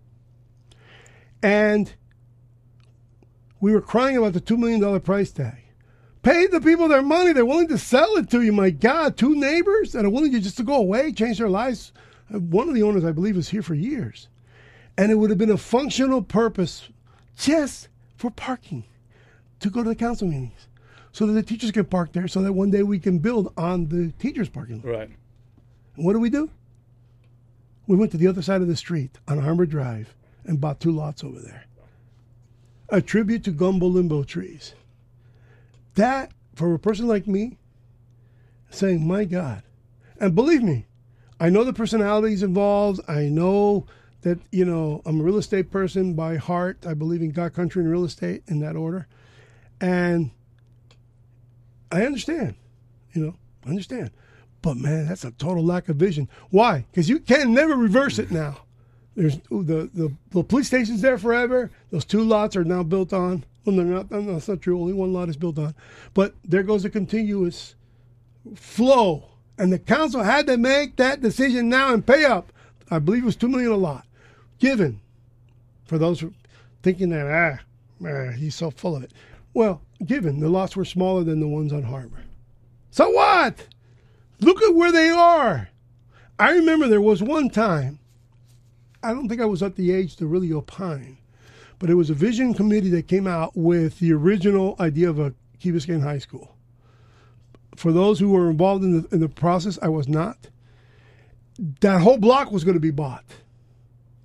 And we were crying about the $2 million price tag. Pay the people their money. They're willing to sell it to you. My God, two neighbors that are willing to just to go away, change their lives. One of the owners, I believe, is here for years. And it would have been a functional purpose just for parking to go to the council meetings so that the teachers can park there so that one day we can build on the teachers' parking lot. Right. And what do we do? We went to the other side of the street on Harbor Drive and bought two lots over there. A tribute to gumbo limbo trees. That, for a person like me, saying, my God. And believe me, I know the personalities involved. I know that, you know, I'm a real estate person by heart. I believe in God, country, and real estate in that order. And I understand, you know, I understand. But man, that's a total lack of vision. Why? Because you can never reverse it now. There's the, the the police station's there forever. Those two lots are now built on. Well, they're not. That's not true. Only one lot is built on. But there goes a continuous flow, and the council had to make that decision now and pay up. I believe it was two million a lot, given for those who thinking that ah, ah, he's so full of it. Well, given the lots were smaller than the ones on Harbor. So what? Look at where they are. I remember there was one time, I don't think I was at the age to really opine, but it was a vision committee that came out with the original idea of a Key Biscayne High School. For those who were involved in the, in the process, I was not. That whole block was going to be bought.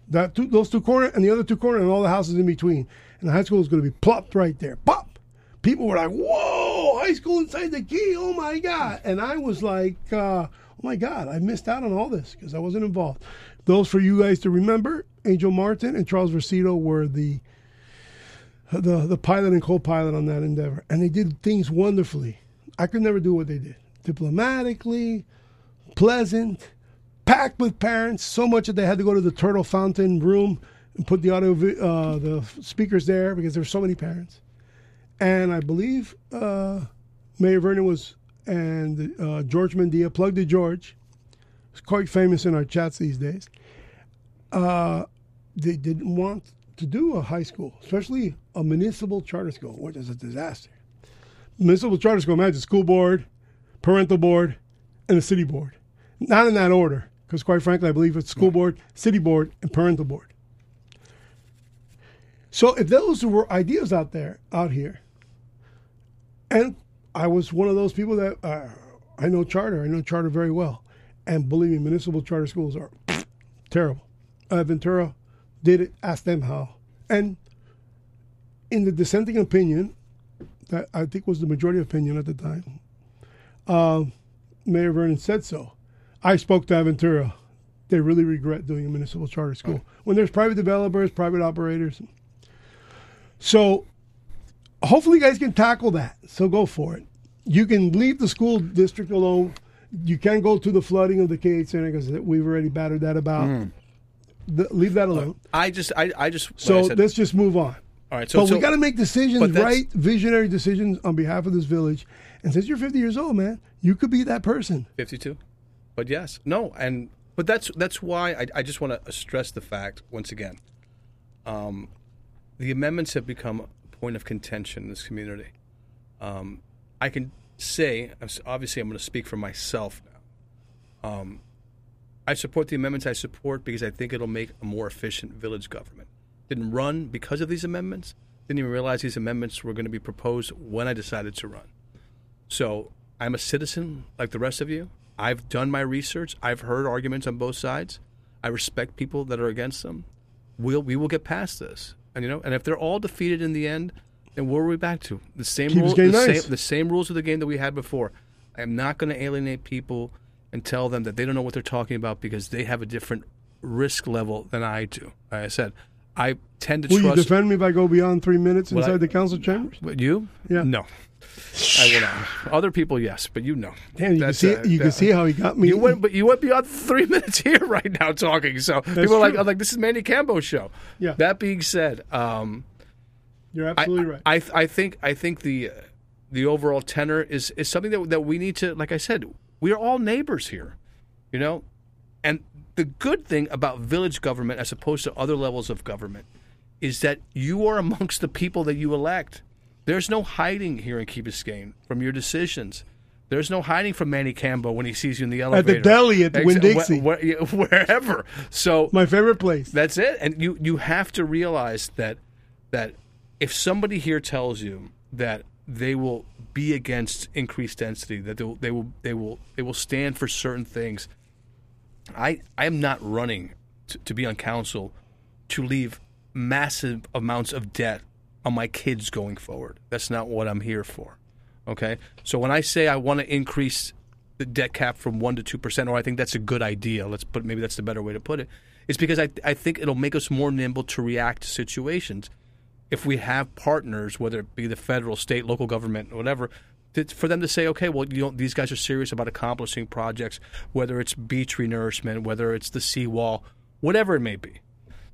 That two, those two corners and the other two corners and all the houses in between. And the high school was going to be plopped right there. Pop! People were like, whoa, high school inside the key. Oh my God. And I was like, uh, oh my God, I missed out on all this because I wasn't involved. Those for you guys to remember, Angel Martin and Charles Versito were the the the pilot and co-pilot on that endeavor, and they did things wonderfully. I could never do what they did. Diplomatically, pleasant, packed with parents. So much that they had to go to the Turtle Fountain room and put the audio uh, the speakers there because there were so many parents. And I believe uh, Mayor Vernon was and uh, George Mendia plugged to George. He's quite famous in our chats these days. Uh, they didn't want to do a high school, especially a municipal charter school, which is a disaster. Municipal charter school, imagine school board, parental board, and the city board. Not in that order, because quite frankly, I believe it's school board, city board, and parental board. So if those were ideas out there, out here, and I was one of those people that uh, I know charter, I know charter very well, and believe me, municipal charter schools are terrible. Uh, Ventura did it. Ask them how. And in the dissenting opinion, that I think was the majority opinion at the time, uh, Mayor Vernon said so. I spoke to Aventura. They really regret doing a municipal charter school when there's private developers, private operators. So hopefully you guys can tackle that. So go for it. You can leave the school district alone. You can go to the flooding of the K8 Center because we've already battered that about. The- leave that alone. I just, I, I just. So I said- let's just move on. All right. So, but so we got to make decisions, right? Visionary decisions on behalf of this village. And since you're 50 years old, man, you could be that person. 52 but yes no and but that's that's why i, I just want to stress the fact once again um, the amendments have become a point of contention in this community um, i can say obviously i'm going to speak for myself now um, i support the amendments i support because i think it'll make a more efficient village government didn't run because of these amendments didn't even realize these amendments were going to be proposed when i decided to run so I'm a citizen like the rest of you. I've done my research. I've heard arguments on both sides. I respect people that are against them. We'll we will get past this. And you know, and if they're all defeated in the end, then where are we back to? The same rules the, nice. same, the same rules of the game that we had before. I am not going to alienate people and tell them that they don't know what they're talking about because they have a different risk level than I do. Like I said, I tend to Will trust. you defend me if I go beyond three minutes Will inside I- the council chambers? But you? Yeah. No. I will not. Other people, yes, but you know. Damn, you can That's, see uh, you can that- see how he got me. You went, but you went beyond (laughs) three minutes here right now talking. So people are like, true. I'm like, this is Manny Cambo's show. Yeah. That being said, um, You're I, absolutely right. I, I think, I think the, the overall tenor is is something that that we need to, like I said, we are all neighbors here, you know, and the good thing about village government as opposed to other levels of government is that you are amongst the people that you elect. There's no hiding here in Key Biscayne from your decisions. There's no hiding from Manny Cambo when he sees you in the elevator. At the deli at Exa- Winn-Dixie. wh- wh- (laughs) wherever. So My favorite place. that's it. And you you have to realize that that if somebody here tells you that they will be against increased density, that they will they will they will, they will stand for certain things. I I am not running to, to be on council to leave massive amounts of debt on my kids going forward. That's not what I'm here for. Okay? So when I say I want to increase the debt cap from 1 to 2% or I think that's a good idea, let's put maybe that's the better way to put it. It's because I I think it'll make us more nimble to react to situations if we have partners, whether it be the federal, state, local government, whatever, for them to say, okay, well, you know, these guys are serious about accomplishing projects, whether it's beach renourishment, whether it's the seawall, whatever it may be.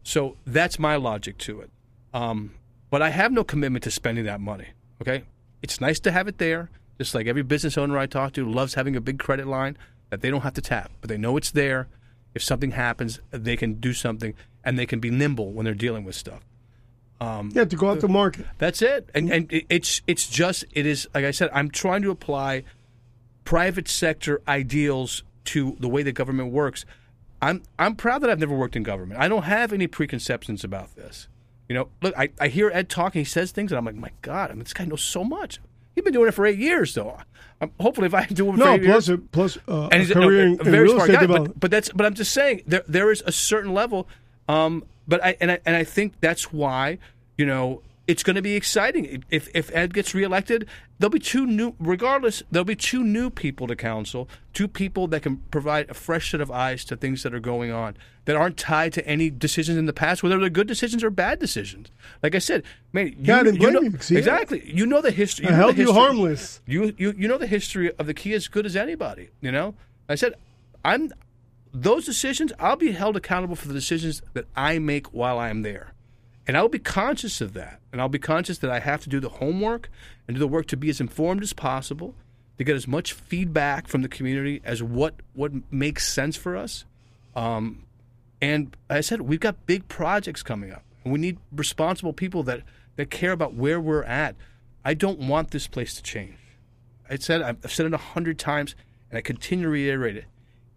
So that's my logic to it. Um, but I have no commitment to spending that money. Okay, it's nice to have it there. Just like every business owner I talk to loves having a big credit line that they don't have to tap, but they know it's there. If something happens, they can do something, and they can be nimble when they're dealing with stuff. Yeah, to go out to market. That's it. And and it's it's just it is like I said. I'm trying to apply private sector ideals to the way the government works. I'm I'm proud that I've never worked in government. I don't have any preconceptions about this. You know, look, I, I hear Ed talking. He says things, and I'm like, my God, I mean, this guy knows so much. He's been doing it for eight years, though. I'm, hopefully, if I do it for No, eight plus years, a, plus uh, and a he's no, career a in, in very real smart estate guy. But, but that's but I'm just saying there there is a certain level. Um, but I and I and I think that's why you know it's going to be exciting if if Ed gets reelected. There'll be two new, regardless. There'll be two new people to council, two people that can provide a fresh set of eyes to things that are going on that aren't tied to any decisions in the past, whether they're good decisions or bad decisions. Like I said, man, you, Yeah, know, you, 'cause exactly. You know the history. I you know the held you harmless. You, you you know the history of the key as good as anybody. You know, I said, I'm those decisions. I'll be held accountable for the decisions that I make while I'm there, and I'll be conscious of that. And I'll be conscious that I have to do the homework and do the work to be as informed as possible, to get as much feedback from the community as what what makes sense for us. Um, and I said we've got big projects coming up, and we need responsible people that that care about where we're at. I don't want this place to change. I said I've I've said it a hundred times, and I continue to reiterate it.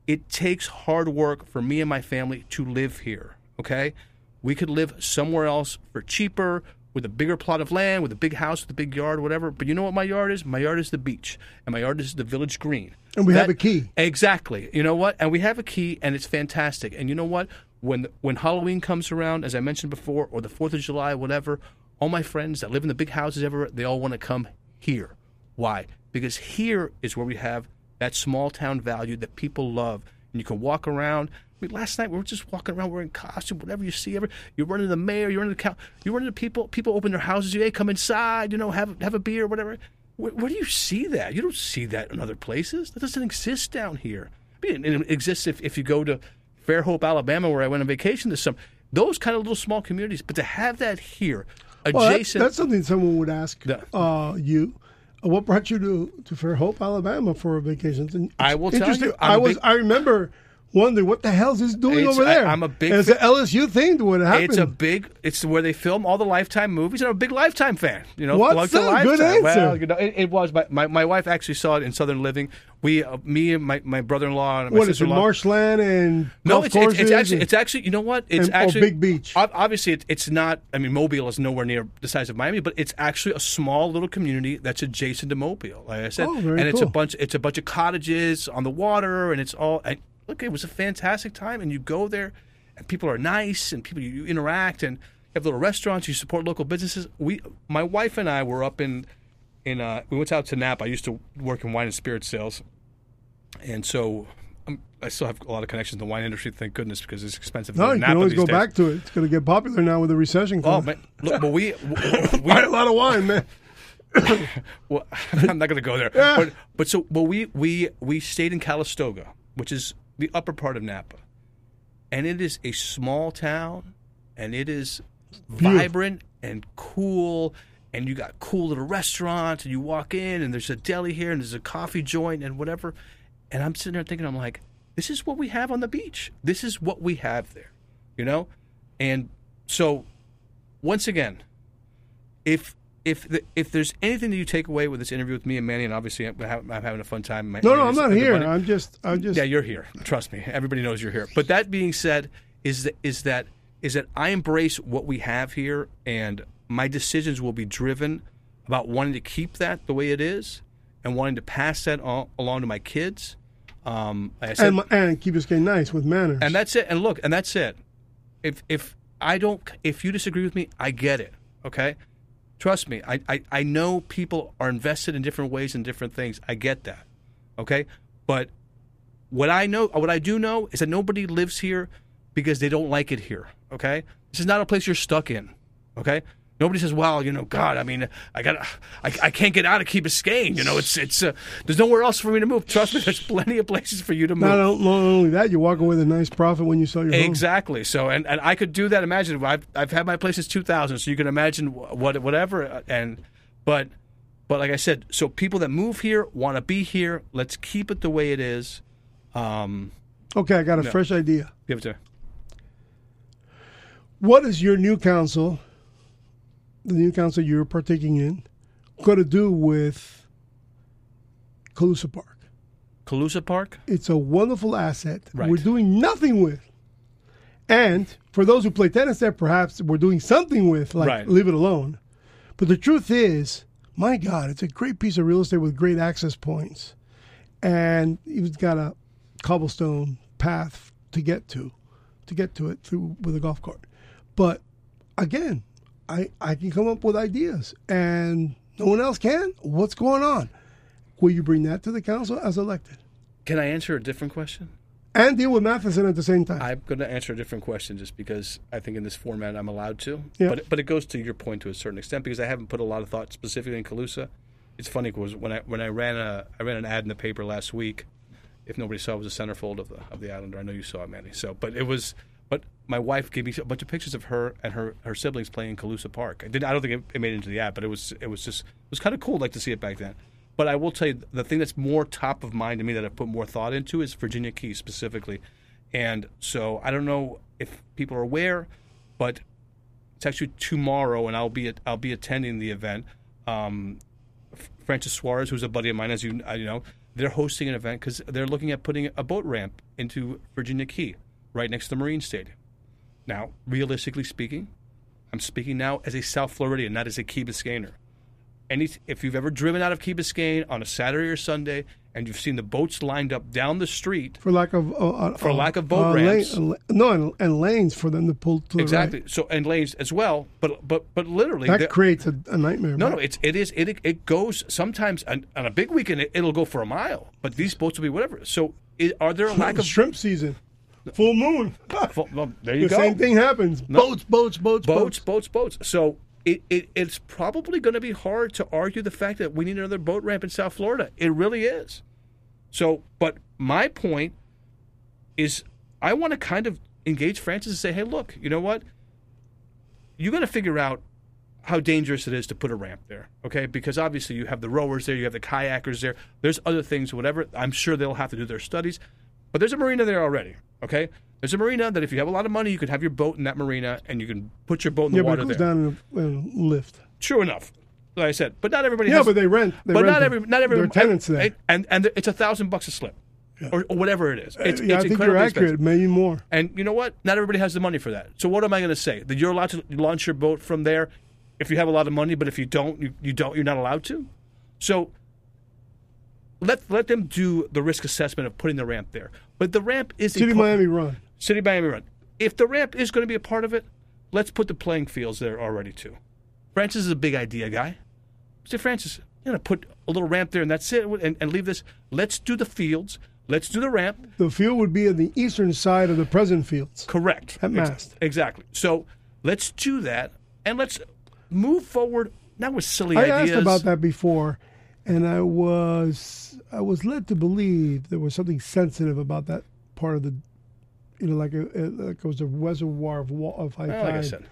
It takes hard work for me and my family to live here. Okay, we could live somewhere else for cheaper, with a bigger plot of land, with a big house, with a big yard, whatever. But you know what my yard is? My yard is the beach, and my yard is the village green. And we have a key. Exactly. You know what? And we have a key, and it's fantastic. And you know what? When when Halloween comes around, as I mentioned before, or the Fourth of July, whatever, all my friends that live in the big houses ever, they all want to come here. Why? Because here is where we have that small town value that people love, and you can walk around. I mean, last night we were just walking around wearing costume, whatever you see. Ever you run into the mayor, you run into the coun you run into people. People open their houses. You hey, come inside. You know, have have a beer, whatever. Where, where do you see that? You don't see that in other places. That doesn't exist down here. I mean, it exists if, if you go to Fairhope, Alabama, where I went on vacation this summer. Those kind of little small communities, but to have that here, Well, that- that's something someone would ask uh, you. What brought you to, to Fairhope, Alabama, for a vacation? It's I will tell you, I'm I a was. big- I remember wondering what the hell is this doing It's- over there. I- I'm a big And it's an LSU thing what happened. It's a big. It's where they film all the Lifetime movies. And I'm a big Lifetime fan. You know, What's that? Good answer. Well, you know, it, it was. My, my my wife actually saw it in Southern Living. We, uh, me and my, my brother-in-law and my what is it? sister-in-law. Marshland and No, it's, it's, it's actually it's actually you know what it's and- oh, actually Big Beach. Obviously, it, it's not. I mean, Mobile is nowhere near the size of Miami, but it's actually a small little community that's adjacent to Mobile. Like I said, Oh, very and it's a bunch. It's a bunch of cottages on the water, and it's all. And look, it was a fantastic time, and you go there, and people are nice, and people you interact, and you have little restaurants. You support local businesses. We, my wife and I, were up in in uh, we went out to Napa. I used to work in wine and spirit sales, and so um, I still have a lot of connections in the wine industry. Thank goodness, because it's expensive. No, you Napa can always go days. back to it. It's going to get popular now with the recession. Oh man, look, but we, (laughs) we Buy a lot of wine, man. (coughs) well, (laughs) I'm not going to go there. But but so but we we we stayed in Calistoga, which is the upper part of Napa, and it is a small town, and it is vibrant and cool. And you got cool little restaurants, and you walk in, and there's a deli here, and there's a coffee joint, and whatever. And I'm sitting there thinking, I'm like, this is what we have on the beach. This is what we have there, you know. And so, once again, if if the, if there's anything that you take away with this interview with me and Manny, and obviously I'm, I'm having a fun time. No, no, I'm not here. I'm just, I'm just. Yeah, you're here. Trust me. Everybody knows you're here. But that being said, is that is that is that I embrace what we have here, and my decisions will be driven about wanting to keep that the way it is, and wanting to pass that on, along to my kids. Um, like said, and, and keep us getting nice with manners. and that's it. And look, and that's it. If if I don't, if you disagree with me, I get it. Okay, trust me. I I, I know people are invested in different ways and different things. I get that. Okay, but what I know, what I do know, is that nobody lives here because they don't like it here. Okay, this is not a place you're stuck in. Okay. Nobody says, "Well, you know, God, I mean, I got, I, I can't get out of Key Biscayne. You know, it's, it's, uh, there's nowhere else for me to move. Trust me, (laughs) there's plenty of places for you to move. not, only that, you walk away with a nice profit when you sell your home. Exactly. So, and, and I could do that. Imagine I've I've had my place since 2000, so you can imagine what whatever. uh, And but but like I said, so people that move here want to be here. Let's keep it the way it is. Um, Okay, I got a fresh idea. give it to. What is your new council, the new council you're partaking in, got to do with Calusa Park? Calusa Park. It's a wonderful asset. Right. We're doing nothing with. And for those who play tennis there, perhaps we're doing something with, like Right. leave it alone. But the truth is, my God, it's a great piece of real estate with great access points. And it's got a cobblestone path to get to, to get to it through with a golf cart. But again, I, I can come up with ideas and no one else can. What's going on? Will you bring that to the council as elected? Can I answer a different question? and deal with Matheson at the same time. I'm going to answer a different question just because I think in this format I'm allowed to. Yeah. But but it goes to your point to a certain extent because I haven't put a lot of thought specifically in Calusa. It's funny because when I when I ran a I ran an ad in the paper last week. If nobody saw, it was a centerfold of the of the Islander. I know you saw it, Manny. So, but it was. But my wife gave me a bunch of pictures of her and her, her siblings playing in Calusa Park. I did. I don't think it, it made it into the app, but it was it was just it was kind of cool, like to see it back then. But I will tell you, the thing that's more top of mind to me that I've put more thought into is Virginia Key specifically. And so I don't know if people are aware, but it's actually tomorrow, and I'll be at, I'll be attending the event. Um, Francis Suarez, who's a buddy of mine, as you you know, they're hosting an event because they're looking at putting a boat ramp into Virginia Key, right next to the Marine Stadium. Now, realistically speaking, I'm speaking now as a South Floridian, not as a Key Biscayner. Any, if you've ever driven out of Key Biscayne on a Saturday or Sunday and you've seen the boats lined up down the street, for lack of uh, uh, For uh, lack of boat uh, ramps. lane- uh, no, and, and lanes for them to pull to exactly. right. So and lanes as well, but but but literally, That creates a, a nightmare. no, man. no, it's it is it it goes sometimes on, on a big weekend it, it'll go for a mile, but these boats will be whatever. So are there a (laughs) lack of shrimp season, full moon. (laughs) Well, well, there you the go. same thing happens. Boats, boats, boats, boats, boats, boats. So it, it it's probably going to be hard to argue the fact that we need another boat ramp in South Florida. It really is. So, but my point is, I want to kind of engage Francis and say, hey, look, you know what? You got to figure out how dangerous it is to put a ramp there, okay? Because obviously you have the rowers there, you have the kayakers there. There's other things, whatever. I'm sure they'll have to do their studies, but there's a marina there already, okay? There's a marina that if you have a lot of money, you can have your boat in that marina and you can put your boat in the Yeah, but water it goes there. down in a, lift. True enough, like I said, but not everybody. Yeah, has, but they rent. They but rent not every, not every. They're tenants there. and, and and it's a thousand bucks a slip, or, or whatever it is. Uh, it's, yeah, it's I think you're accurate. expensive. Maybe more. And you know what? Not everybody has the money for that. So what am I going to say? That you're allowed to launch your boat from there if you have a lot of money, but if you don't, you, you don't. You're not allowed to. So let let them do the risk assessment of putting the ramp there. But the ramp is City part- Miami run. City Miami Run. If the ramp is going to be a part of it, let's put the playing fields there already too. Francis is a big idea guy. Say, Francis, you know, put a little ramp there and that's it, and, and leave this. Let's do the fields. Let's do the ramp. The field would be on the eastern side of the present fields. Correct. At Mast. exactly. So let's do that, and let's move forward. Not with silly I ideas. asked about that before, and I was I was led to believe there was something sensitive about that part of the, you know, like, a, like it was a reservoir of, wa- of high Well, like I said.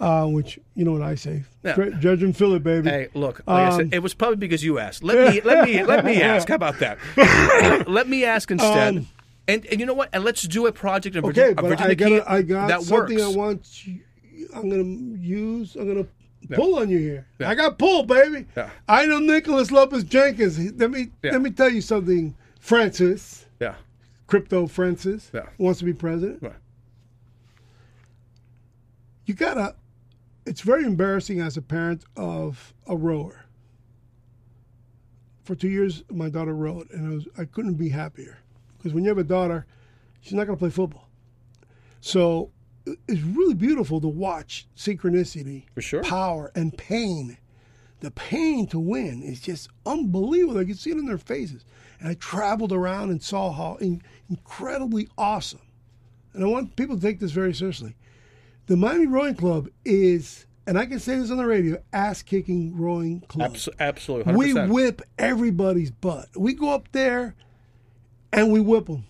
uh, which you know what I say, Yeah. Judge and fill it, baby. Hey, look. Like I Um, said, it was probably because you asked. Let me, let me, let me ask. How about that? (laughs) let me ask instead. Um, and, and you know what? And let's do a project in Virginia, Okay, but Virginia I got I got that something works. I want. You, I'm gonna use. I'm pull on you here. I got pull, baby. Yeah. I know Nicholas Lopez Jenkins. Let me Yeah. let me tell you something, Francis, yeah. crypto Francis, Yeah. wants to be president. Right. You gotta. It's very embarrassing as a parent of a rower. For two years, my daughter rowed, and I was I couldn't be happier because when you have a daughter, she's not gonna play football. So it's really beautiful to watch synchronicity, For sure. power, and pain. The pain to win is just unbelievable. I could see it in their faces. And I traveled around and saw how in, incredibly awesome. And I want people to take this very seriously. The Miami Rowing Club is, and I can say this on the radio, ass kicking rowing club. Abso- absolutely. 100%. We whip everybody's butt. We go up there and we whip them.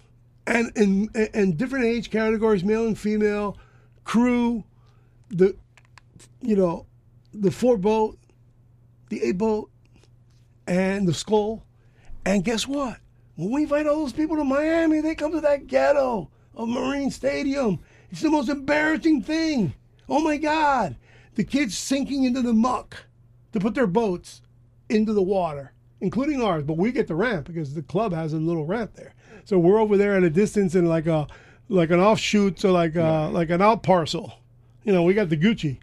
And in and different age categories, male and female, crew, the you know, the four boat, the eight boat, and the scull. And guess what? When we invite all those people to Miami, they come to that ghetto of Marine Stadium. It's the most embarrassing thing. Oh my God. The kids sinking into the muck to put their boats into the water, including ours. But we get the ramp because the club has a little ramp there. So we're over there at a distance in like a like an offshoot, so like uh like an out parcel. You know, we got the Gucci.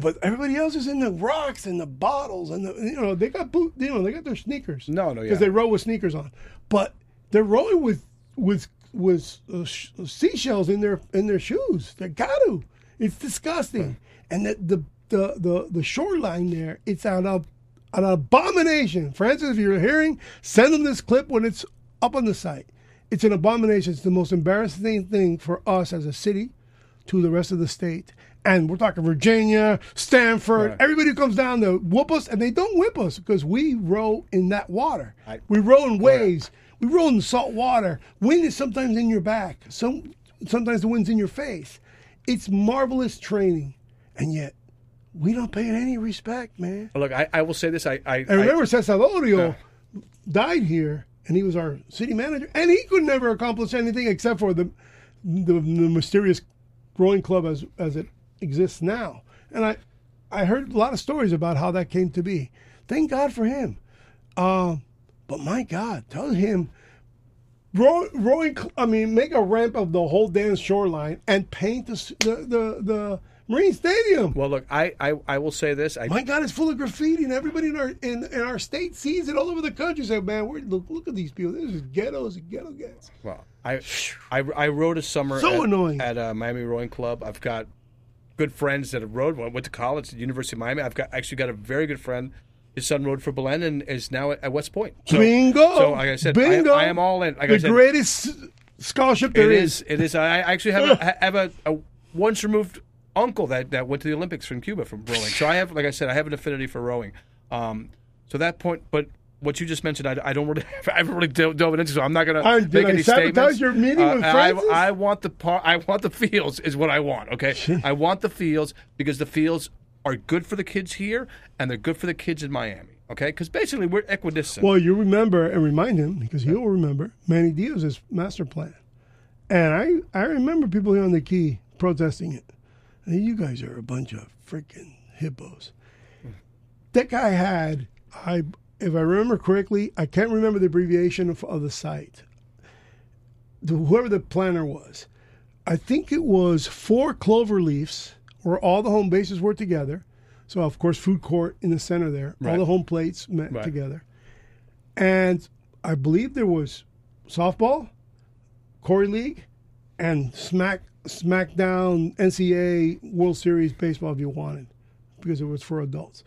But everybody else is in the rocks and the bottles and the you know they got boot you know they got their sneakers No, no, yeah. because they row with sneakers on, but they're rowing with with with uh, sh- seashells in their in their shoes. They got to. It's disgusting. And the the the the, the shoreline there, it's an ab- an abomination. Francis, if you're hearing, send them this clip when it's up on the site. It's an abomination. It's the most embarrassing thing for us as a city to the rest of the state. And we're talking Virginia, Stanford, Right. everybody who comes down to whoop us, and they don't whip us because we row in that water. I- we row in waves. We roll in salt water. Wind is sometimes in your back. Some sometimes the wind's in your face. It's marvelous training, and yet we don't pay it any respect, man. Look, I, I will say this. I, I, And remember, Cesar Odio died here, and he was our city manager, and he could never accomplish anything except for the the, the mysterious rowing club as as it exists now. And I I heard a lot of stories about how that came to be. Thank God for him. Uh, but my God, tell him row, rowing. I mean, make a ramp of the whole damn shoreline and paint the the the, the Marine Stadium. well, look, I, I, I will say this. I, My God, it's full of graffiti, and everybody in our in, in our state sees it all over the country. Say, man, we're, look look at these people. This is ghettos, and ghetto guys. Well, I, I, I rowed a summer So at, annoying. at uh, Miami Rowing Club. I've got good friends that have rowed. Went went to college at the University of Miami. I've got actually got a very good friend. His son rowed for Belen and is now at, at West Point. So, Bingo. So, like I said, I- Bingo. I, am all in. Like the I said, greatest scholarship there it is. is. It is. I I actually have a, I (laughs) have a, a once removed uncle that, that went to the Olympics from Cuba from rowing. So I have, like I said, I have an affinity for rowing. Um, so that point, but what you just mentioned, I, I don't really, (laughs) I haven't really dove, into. So I'm not going Uh, to make I any sabotage statements. your meeting with and I, I want the par, I want the fields is what I want. Okay, I want the fields because the fields are good for the kids here and they're good for the kids in Miami. Okay, because basically we're equidistant. Well, you remember and remind him because he'll remember Manny Diaz's master plan, and I I remember people here on the key protesting it. You guys are a bunch of freaking hippos. That guy had I if I remember correctly, I can't remember the abbreviation of, of the site. The, whoever the planner was, I think it was four clover leaves where all the home bases were together. So of course, food court in the center there, all the home plates met Right. together, and I believe there was softball, Khoury League, and Smack SmackDown NCAA World Series baseball if you wanted, because it was for adults.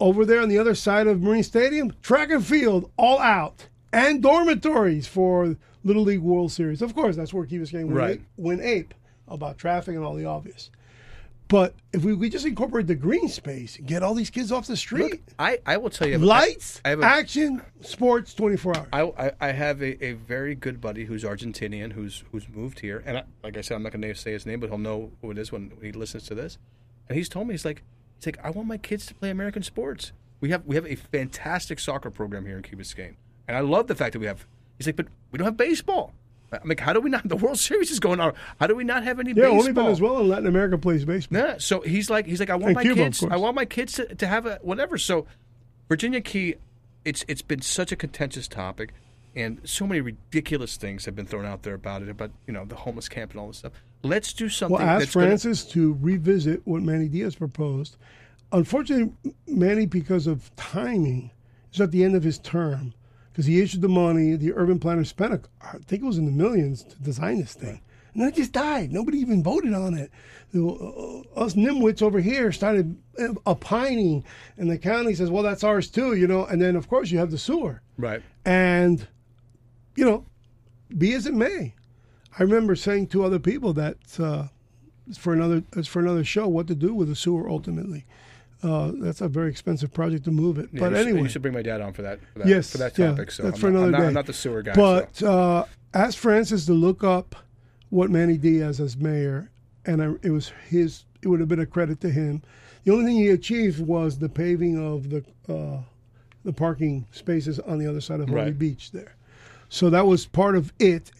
over there on the other side of Marine Stadium, track and field all out, and dormitories for Little League World Series. Of course, that's where Key Biscayne went, Right. ape, went ape about traffic and all the obvious. But if we, we just incorporate the green space, get all these kids off the street, I, I will tell you, lights, I have a- action, sports, twenty four hours. I, I, I have a, a very good buddy who's Argentinian who's who's moved here, and I, like I said, I'm not going to say his name, but he'll know who it is when he listens to this. And he's told me he's like, he's like, I want my kids to play American sports. We have we have a fantastic soccer program here in Key Biscayne, and I love the fact that we have. He's like, but we don't have baseball. I'm like, how do we not? The World Series is going on. How do we not have any yeah, baseball? only Venezuela and Latin America plays baseball. Yeah, so he's like he's like I want And my Cuba, kids. I want my kids to, to have a whatever. So Virginia Key, it's it's been such a contentious topic, and so many ridiculous things have been thrown out there about it, about you know the homeless camp and all this stuff. Let's do something. Well, ask that's gonna- Francis to revisit what Manny Diaz proposed. Unfortunately, Manny, because of timing, is at the end of his term because he issued the money. The urban planner spent, a, I think it was in the millions to design this thing, and then it just died. Nobody even voted on it. Uh, us nimwits over here started uh, opining, and the county says, "Well, that's ours too," you know. And then, of course, you have the sewer. right. And, you know, be as it may. I remember saying to other people that uh, it's for another it's for another show what to do with the sewer ultimately. Uh, that's a very expensive project to move it. Yeah, but you should- anyway, you should bring my dad on for that. For that yes, for that yeah, topic. so that's I'm for not, another I'm not, day. I'm not the sewer guy. But so. uh, ask Francis to look up what Manny Diaz as mayor, and I, it was his. It would have been a credit to him. The only thing he achieved was the paving of the uh, the parking spaces on the other side of Holly Right. Beach there. So that was part of it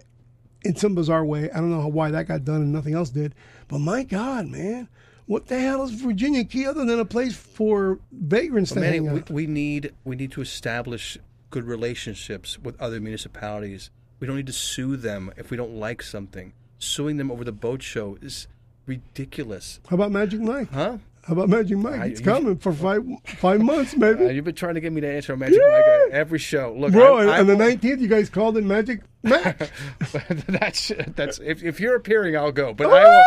in some bizarre way. I don't know how, why that got done and nothing else did. But my God, man, what the hell is Virginia Key other than a place for vagrants to Manny, hang we, out? we need we need to establish good relationships with other municipalities. We don't need to sue them if we don't like something. Suing them over the boat show is ridiculous, How about Magic Mike? huh? How about Magic Mike? I- it's you- coming for five five months, (laughs) maybe. Uh, you've been trying to get me to answer Magic Mike uh, every show. Look, Bro, I, and the nineteenth, you guys called it Magic Mac. (laughs) that's that's if, if you're appearing, I'll go. But I will.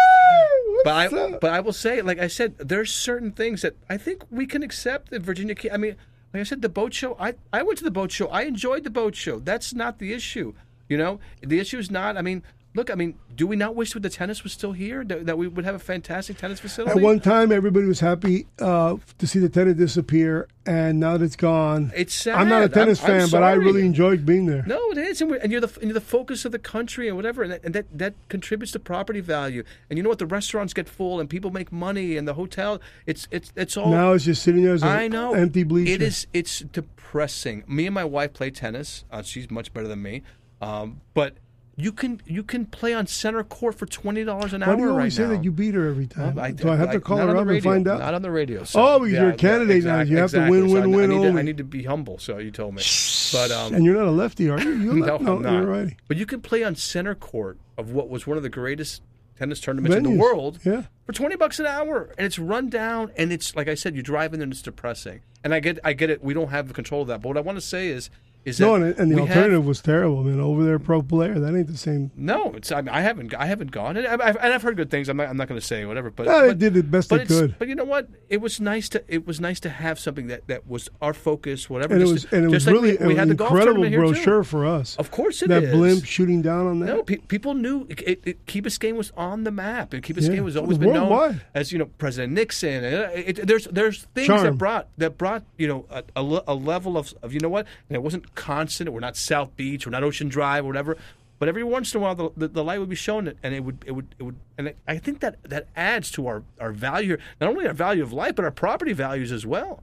But I, up? but I will say, like I said, there's certain things that I think we can accept that Virginia. I mean, like I said, the boat show. I I went to the boat show. I enjoyed the boat show. That's not the issue. You know, the issue is not. I mean, look. I mean, do we not wish that the tennis was still here? That, that we would have a fantastic tennis facility. At one time, everybody was happy uh, to see the tennis disappear, and now that it's gone, It's sad. I'm not a tennis I'm- I'm fan, but I really enjoyed being there. No, it is, and, we're, and you're the and you're the focus of the country and whatever, and that, and that that contributes to property value. And you know what? The restaurants get full, and people make money, and the hotel. It's it's it's all. Now it's just sitting there as an I know. empty bleacher. It is. It's depressing. Me and my wife play tennis. Uh, she's much better than me, um, but you can you can play on center court for twenty dollars an Why hour do you always right say now. that you beat her every time? I, Do I have to call her up and find out? Not on the radio. Oh, because you're a candidate now. You have to win, So I- win, I win need to- only. I need to be humble. So you told me, but um, and you're not a lefty, are you? (laughs) You're no, no, I'm not. you're righty. But you can play on center court of what was one of the greatest tennis tournaments in the world yeah. for 20 bucks an hour and it's run down and it's like I said you drive in and it's depressing. And I get I get it we don't have the control of that. But what I want to say is is No, and, and the we have- alternative was terrible, man. Over there, pro player. That ain't the same. no, it's I, mean, I haven't I haven't gone and I've, and I've heard good things. I'm not I'm not going to say whatever, but, No, they but did the best they could. But you know what? It was nice to it was nice to have something that, that was our focus. Whatever. And it was to- and it was like really we, we an had the golf incredible here, too. brochure for us. Of course it that is. blimp shooting down on that. No, pe- people knew it, it, it, Key Biscayne was on the map, and Key Biscayne Yeah, was always been known as you know President Nixon. And uh, it, there's there's things that brought that brought you know a, a, a level of, of you know what, and it wasn't constant. We're not South Beach, we're not Ocean Drive, or whatever. But every once in a while, the, the, the light would be shown, and it would it would it would, and I- I think that that adds to our our value, not only our value of life, but our property values as well.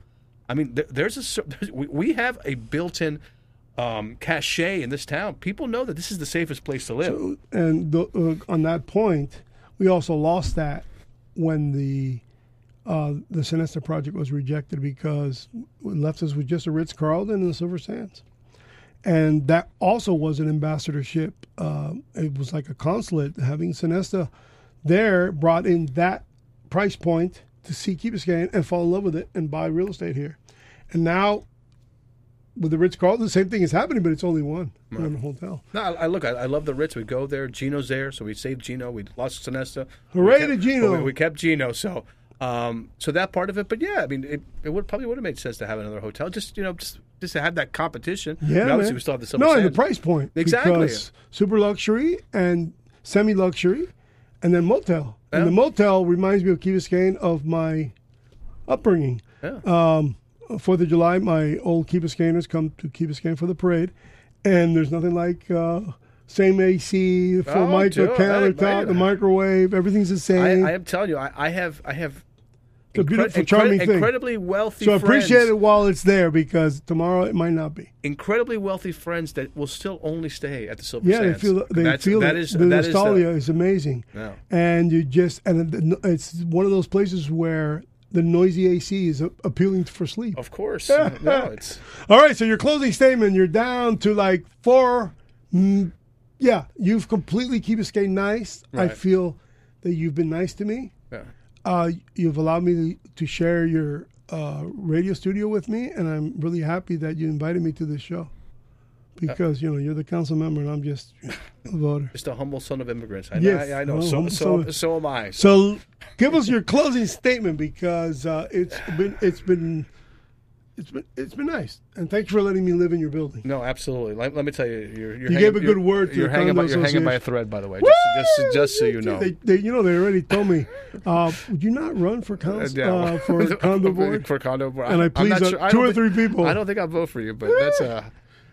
I mean, there, there's a there's, we, we have a built-in um, cachet in this town. People know that this is the safest place to live. and the, uh, on that point, we also lost that when the uh, the Sonesta project was rejected because left us with just a Ritz Carlton and the Silver Sands, and that also was an ambassadorship. Uh, it was like a consulate having Sonesta there brought in that price point to see Key Biscayne and fall in love with it and buy real estate here, and now. With the Ritz Carlton, the same thing is happening, but it's only one, one hotel. No, I, I look. I, I love the Ritz. We go there. Gino's there, so we saved Gino. We lost Sonesta. Hooray kept, to Gino. We, we kept Gino. So Um, so that part of it, but yeah, I mean, it, it would probably would have made sense to have another hotel. Just you know, just just to have that competition. I mean, Yeah, obviously man. we still have the Silver no, and the price point Exactly. super luxury and semi luxury, and then motel. Yeah. And the motel reminds me of Key Biscayne of my upbringing. Yeah. Um, Fourth of July, my old Key Biscayners come to Key Biscayne for the parade, and there's nothing like uh, same AC, the full Oh, mic, the dude, hey, countertop, the microwave, everything's the same. I am telling you, I, I have I have a beautiful, charming thing. incredibly wealthy so friends, appreciate it while it's there because tomorrow it might not be. incredibly wealthy friends that will still only stay at the Silver Yeah, they Sands. feel they That's- feel that the that is the- nostalgia is amazing. Yeah. and you just and it's one of those places where the noisy AC is appealing for sleep. Of course, (laughs) no, it's All right, so your closing statement, you're down to like four. Mm, yeah, you've completely keep Biscayne nice. I feel that you've been nice to me. Uh, you've allowed me to, share your uh, radio studio with me, and I'm really happy that you invited me to this show because you know you're the council member and I'm just a voter. just a humble son of immigrants. I, Yes, I, I know. well, so humble so so am I. So, So, give us your closing statement because uh, it's been it's been it's been it's been nice, and thank you for letting me live in your building. no, absolutely. Let, let me tell you, you're, you're You hanging, gave a you're- good word to You're hanging by, you're hanging by a thread, by the way. Just just, just so you know. They, they, you know, they already told me, uh, would you not run for council Yeah. uh, for (laughs) condo board? for condo board. And I please uh, sure- I two or think- three people. I don't think I'll vote for you, but that's uh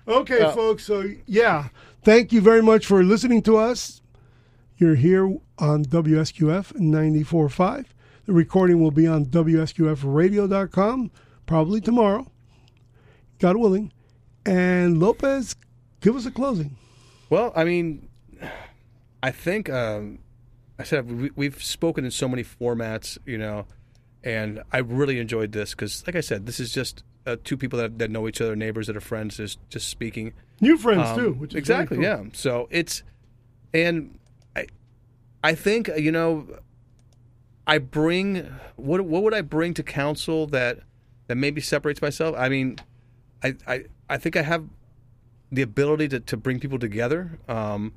Okay, Uh, folks. So yeah, thank you very much for listening to us. You're here on WSQF 94.5. The recording will be on WSQFradio.com probably tomorrow, God willing. And Lopez, give us a closing. Well, I mean, I think um, I said we, we've spoken in so many formats, you know, and I really enjoyed this because, like I said, this is just uh, two people that, that know each other, neighbors that are friends, just just speaking. New friends Um, too, which is exactly, very cool. yeah. So it's, and I, I think you know, I bring what what would I bring to council that that maybe separates myself? I mean, I I, I think I have the ability to, to bring people together. Um,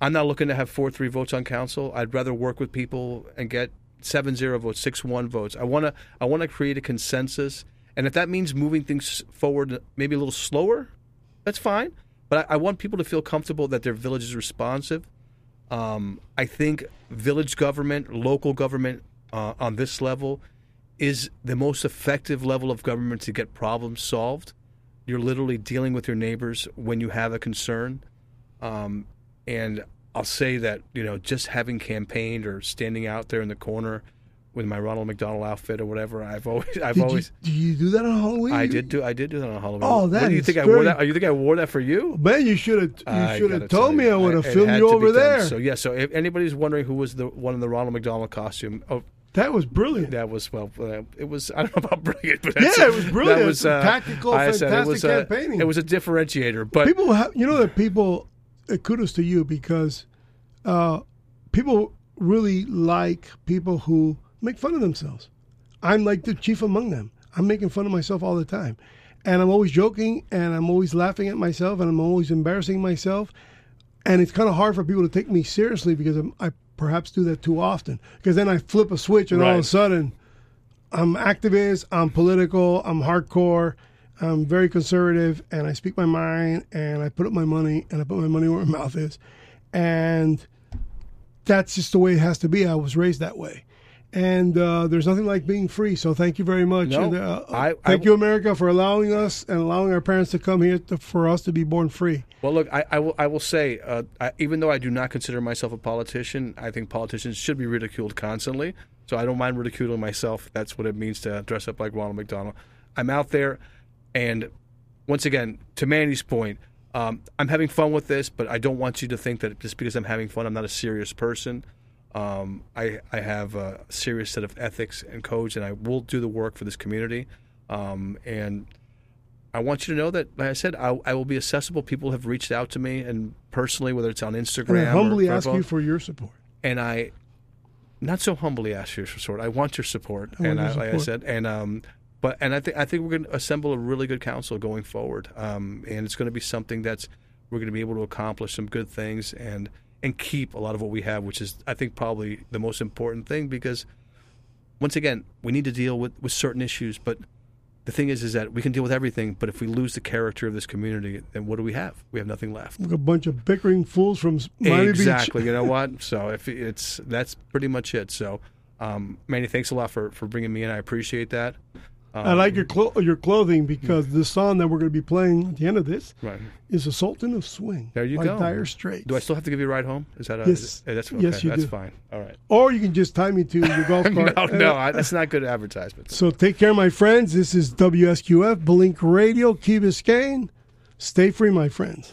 I'm not looking to have four three votes on council. I'd rather work with people and get seven zero votes, six one votes. I want to I want to create a consensus, and if that means moving things forward maybe a little slower, that's fine. But I, I want people to feel comfortable that their village is responsive. Um, I think village government, local government uh, on this level is the most effective level of government to get problems solved. You're literally dealing with your neighbors when you have a concern. Um, and I'll say that, you know, just having campaigned or standing out there in the corner with my Ronald McDonald outfit or whatever, I've always, (laughs) I've Did you, always, do you do that on Halloween? I did do, I did do that on Halloween. Oh, that what, do you think I wore that? You think I wore that for you? Man, you should have you should have told me I would have filmed you over done. there. So yeah, so if anybody's wondering who was the one in the Ronald McDonald costume, oh, that was brilliant. that was well, uh, it was I don't know about brilliant, but Yeah, it was brilliant. That was uh, Tactical, said it was, fantastic uh, campaigning. It was a differentiator, but people have, you know that people uh, kudos to you because uh, people really like people who make fun of themselves i'm like the chief among them i'm making fun of myself all the time and i'm always joking and i'm always laughing at myself and i'm always embarrassing myself and it's kind of hard for people to take me seriously because I'm, i perhaps do that too often. Because then i flip a switch and all of a sudden I'm activist, I'm political, I'm hardcore, I'm very conservative, and I speak my mind, and I put up my money, and I put my money where my mouth is, and that's just the way it has to be. I was raised that way, and uh, there's nothing like being free. So thank you very much. No, And, uh, I- I- thank you, America, for allowing us and allowing our parents to come here to, for us to be born free. Well, look, I, I will. I will say, uh, I, even though I do not consider myself a politician, I think politicians should be ridiculed constantly. So I don't mind ridiculing myself. That's what it means to dress up like Ronald McDonald. I'm out there, and once again, to Manny's point, um, I'm having fun with this, but I don't want you to think that just because I'm having fun, I'm not a serious person. Um, I I have a serious set of ethics and codes, and I will do the work for this community. Um, and I want you to know that, like I said, I, I will be accessible. People have reached out to me, and personally, whether it's on Instagram, And I humbly ask you for your support. and I not so humbly ask you for support. I want your support, I want and your I, like I support. said, and um, but and I think I think we're going to assemble a really good council going forward, um, and it's going to be something that's we're going to be able to accomplish some good things and and keep a lot of what we have, which is I think probably the most important thing because once again, we need to deal with, with certain issues, but the thing is, is that we can deal with everything, but if we lose the character of this community, then what do we have? We have nothing left. Like a bunch of bickering fools from Miami exactly. Beach. you know (laughs) what? So if it's that's pretty much it. So, um, Manny, thanks a lot for for bringing me in. I appreciate that. Um, I like your clo- your clothing because the song that we're going to be playing at the end of this Right. is "The Sultan of Swing" There you go. Dire Straits. Do I still have to give you a ride home? Is that a, Yes. is- that's okay. Yes, you that's do. fine. All right. Or you can just tie me to your golf (laughs) cart. no, no, I, that's not good advertisement. So take care, my friends. This is WSQF Blink Radio, Key Biscayne. Stay free, my friends.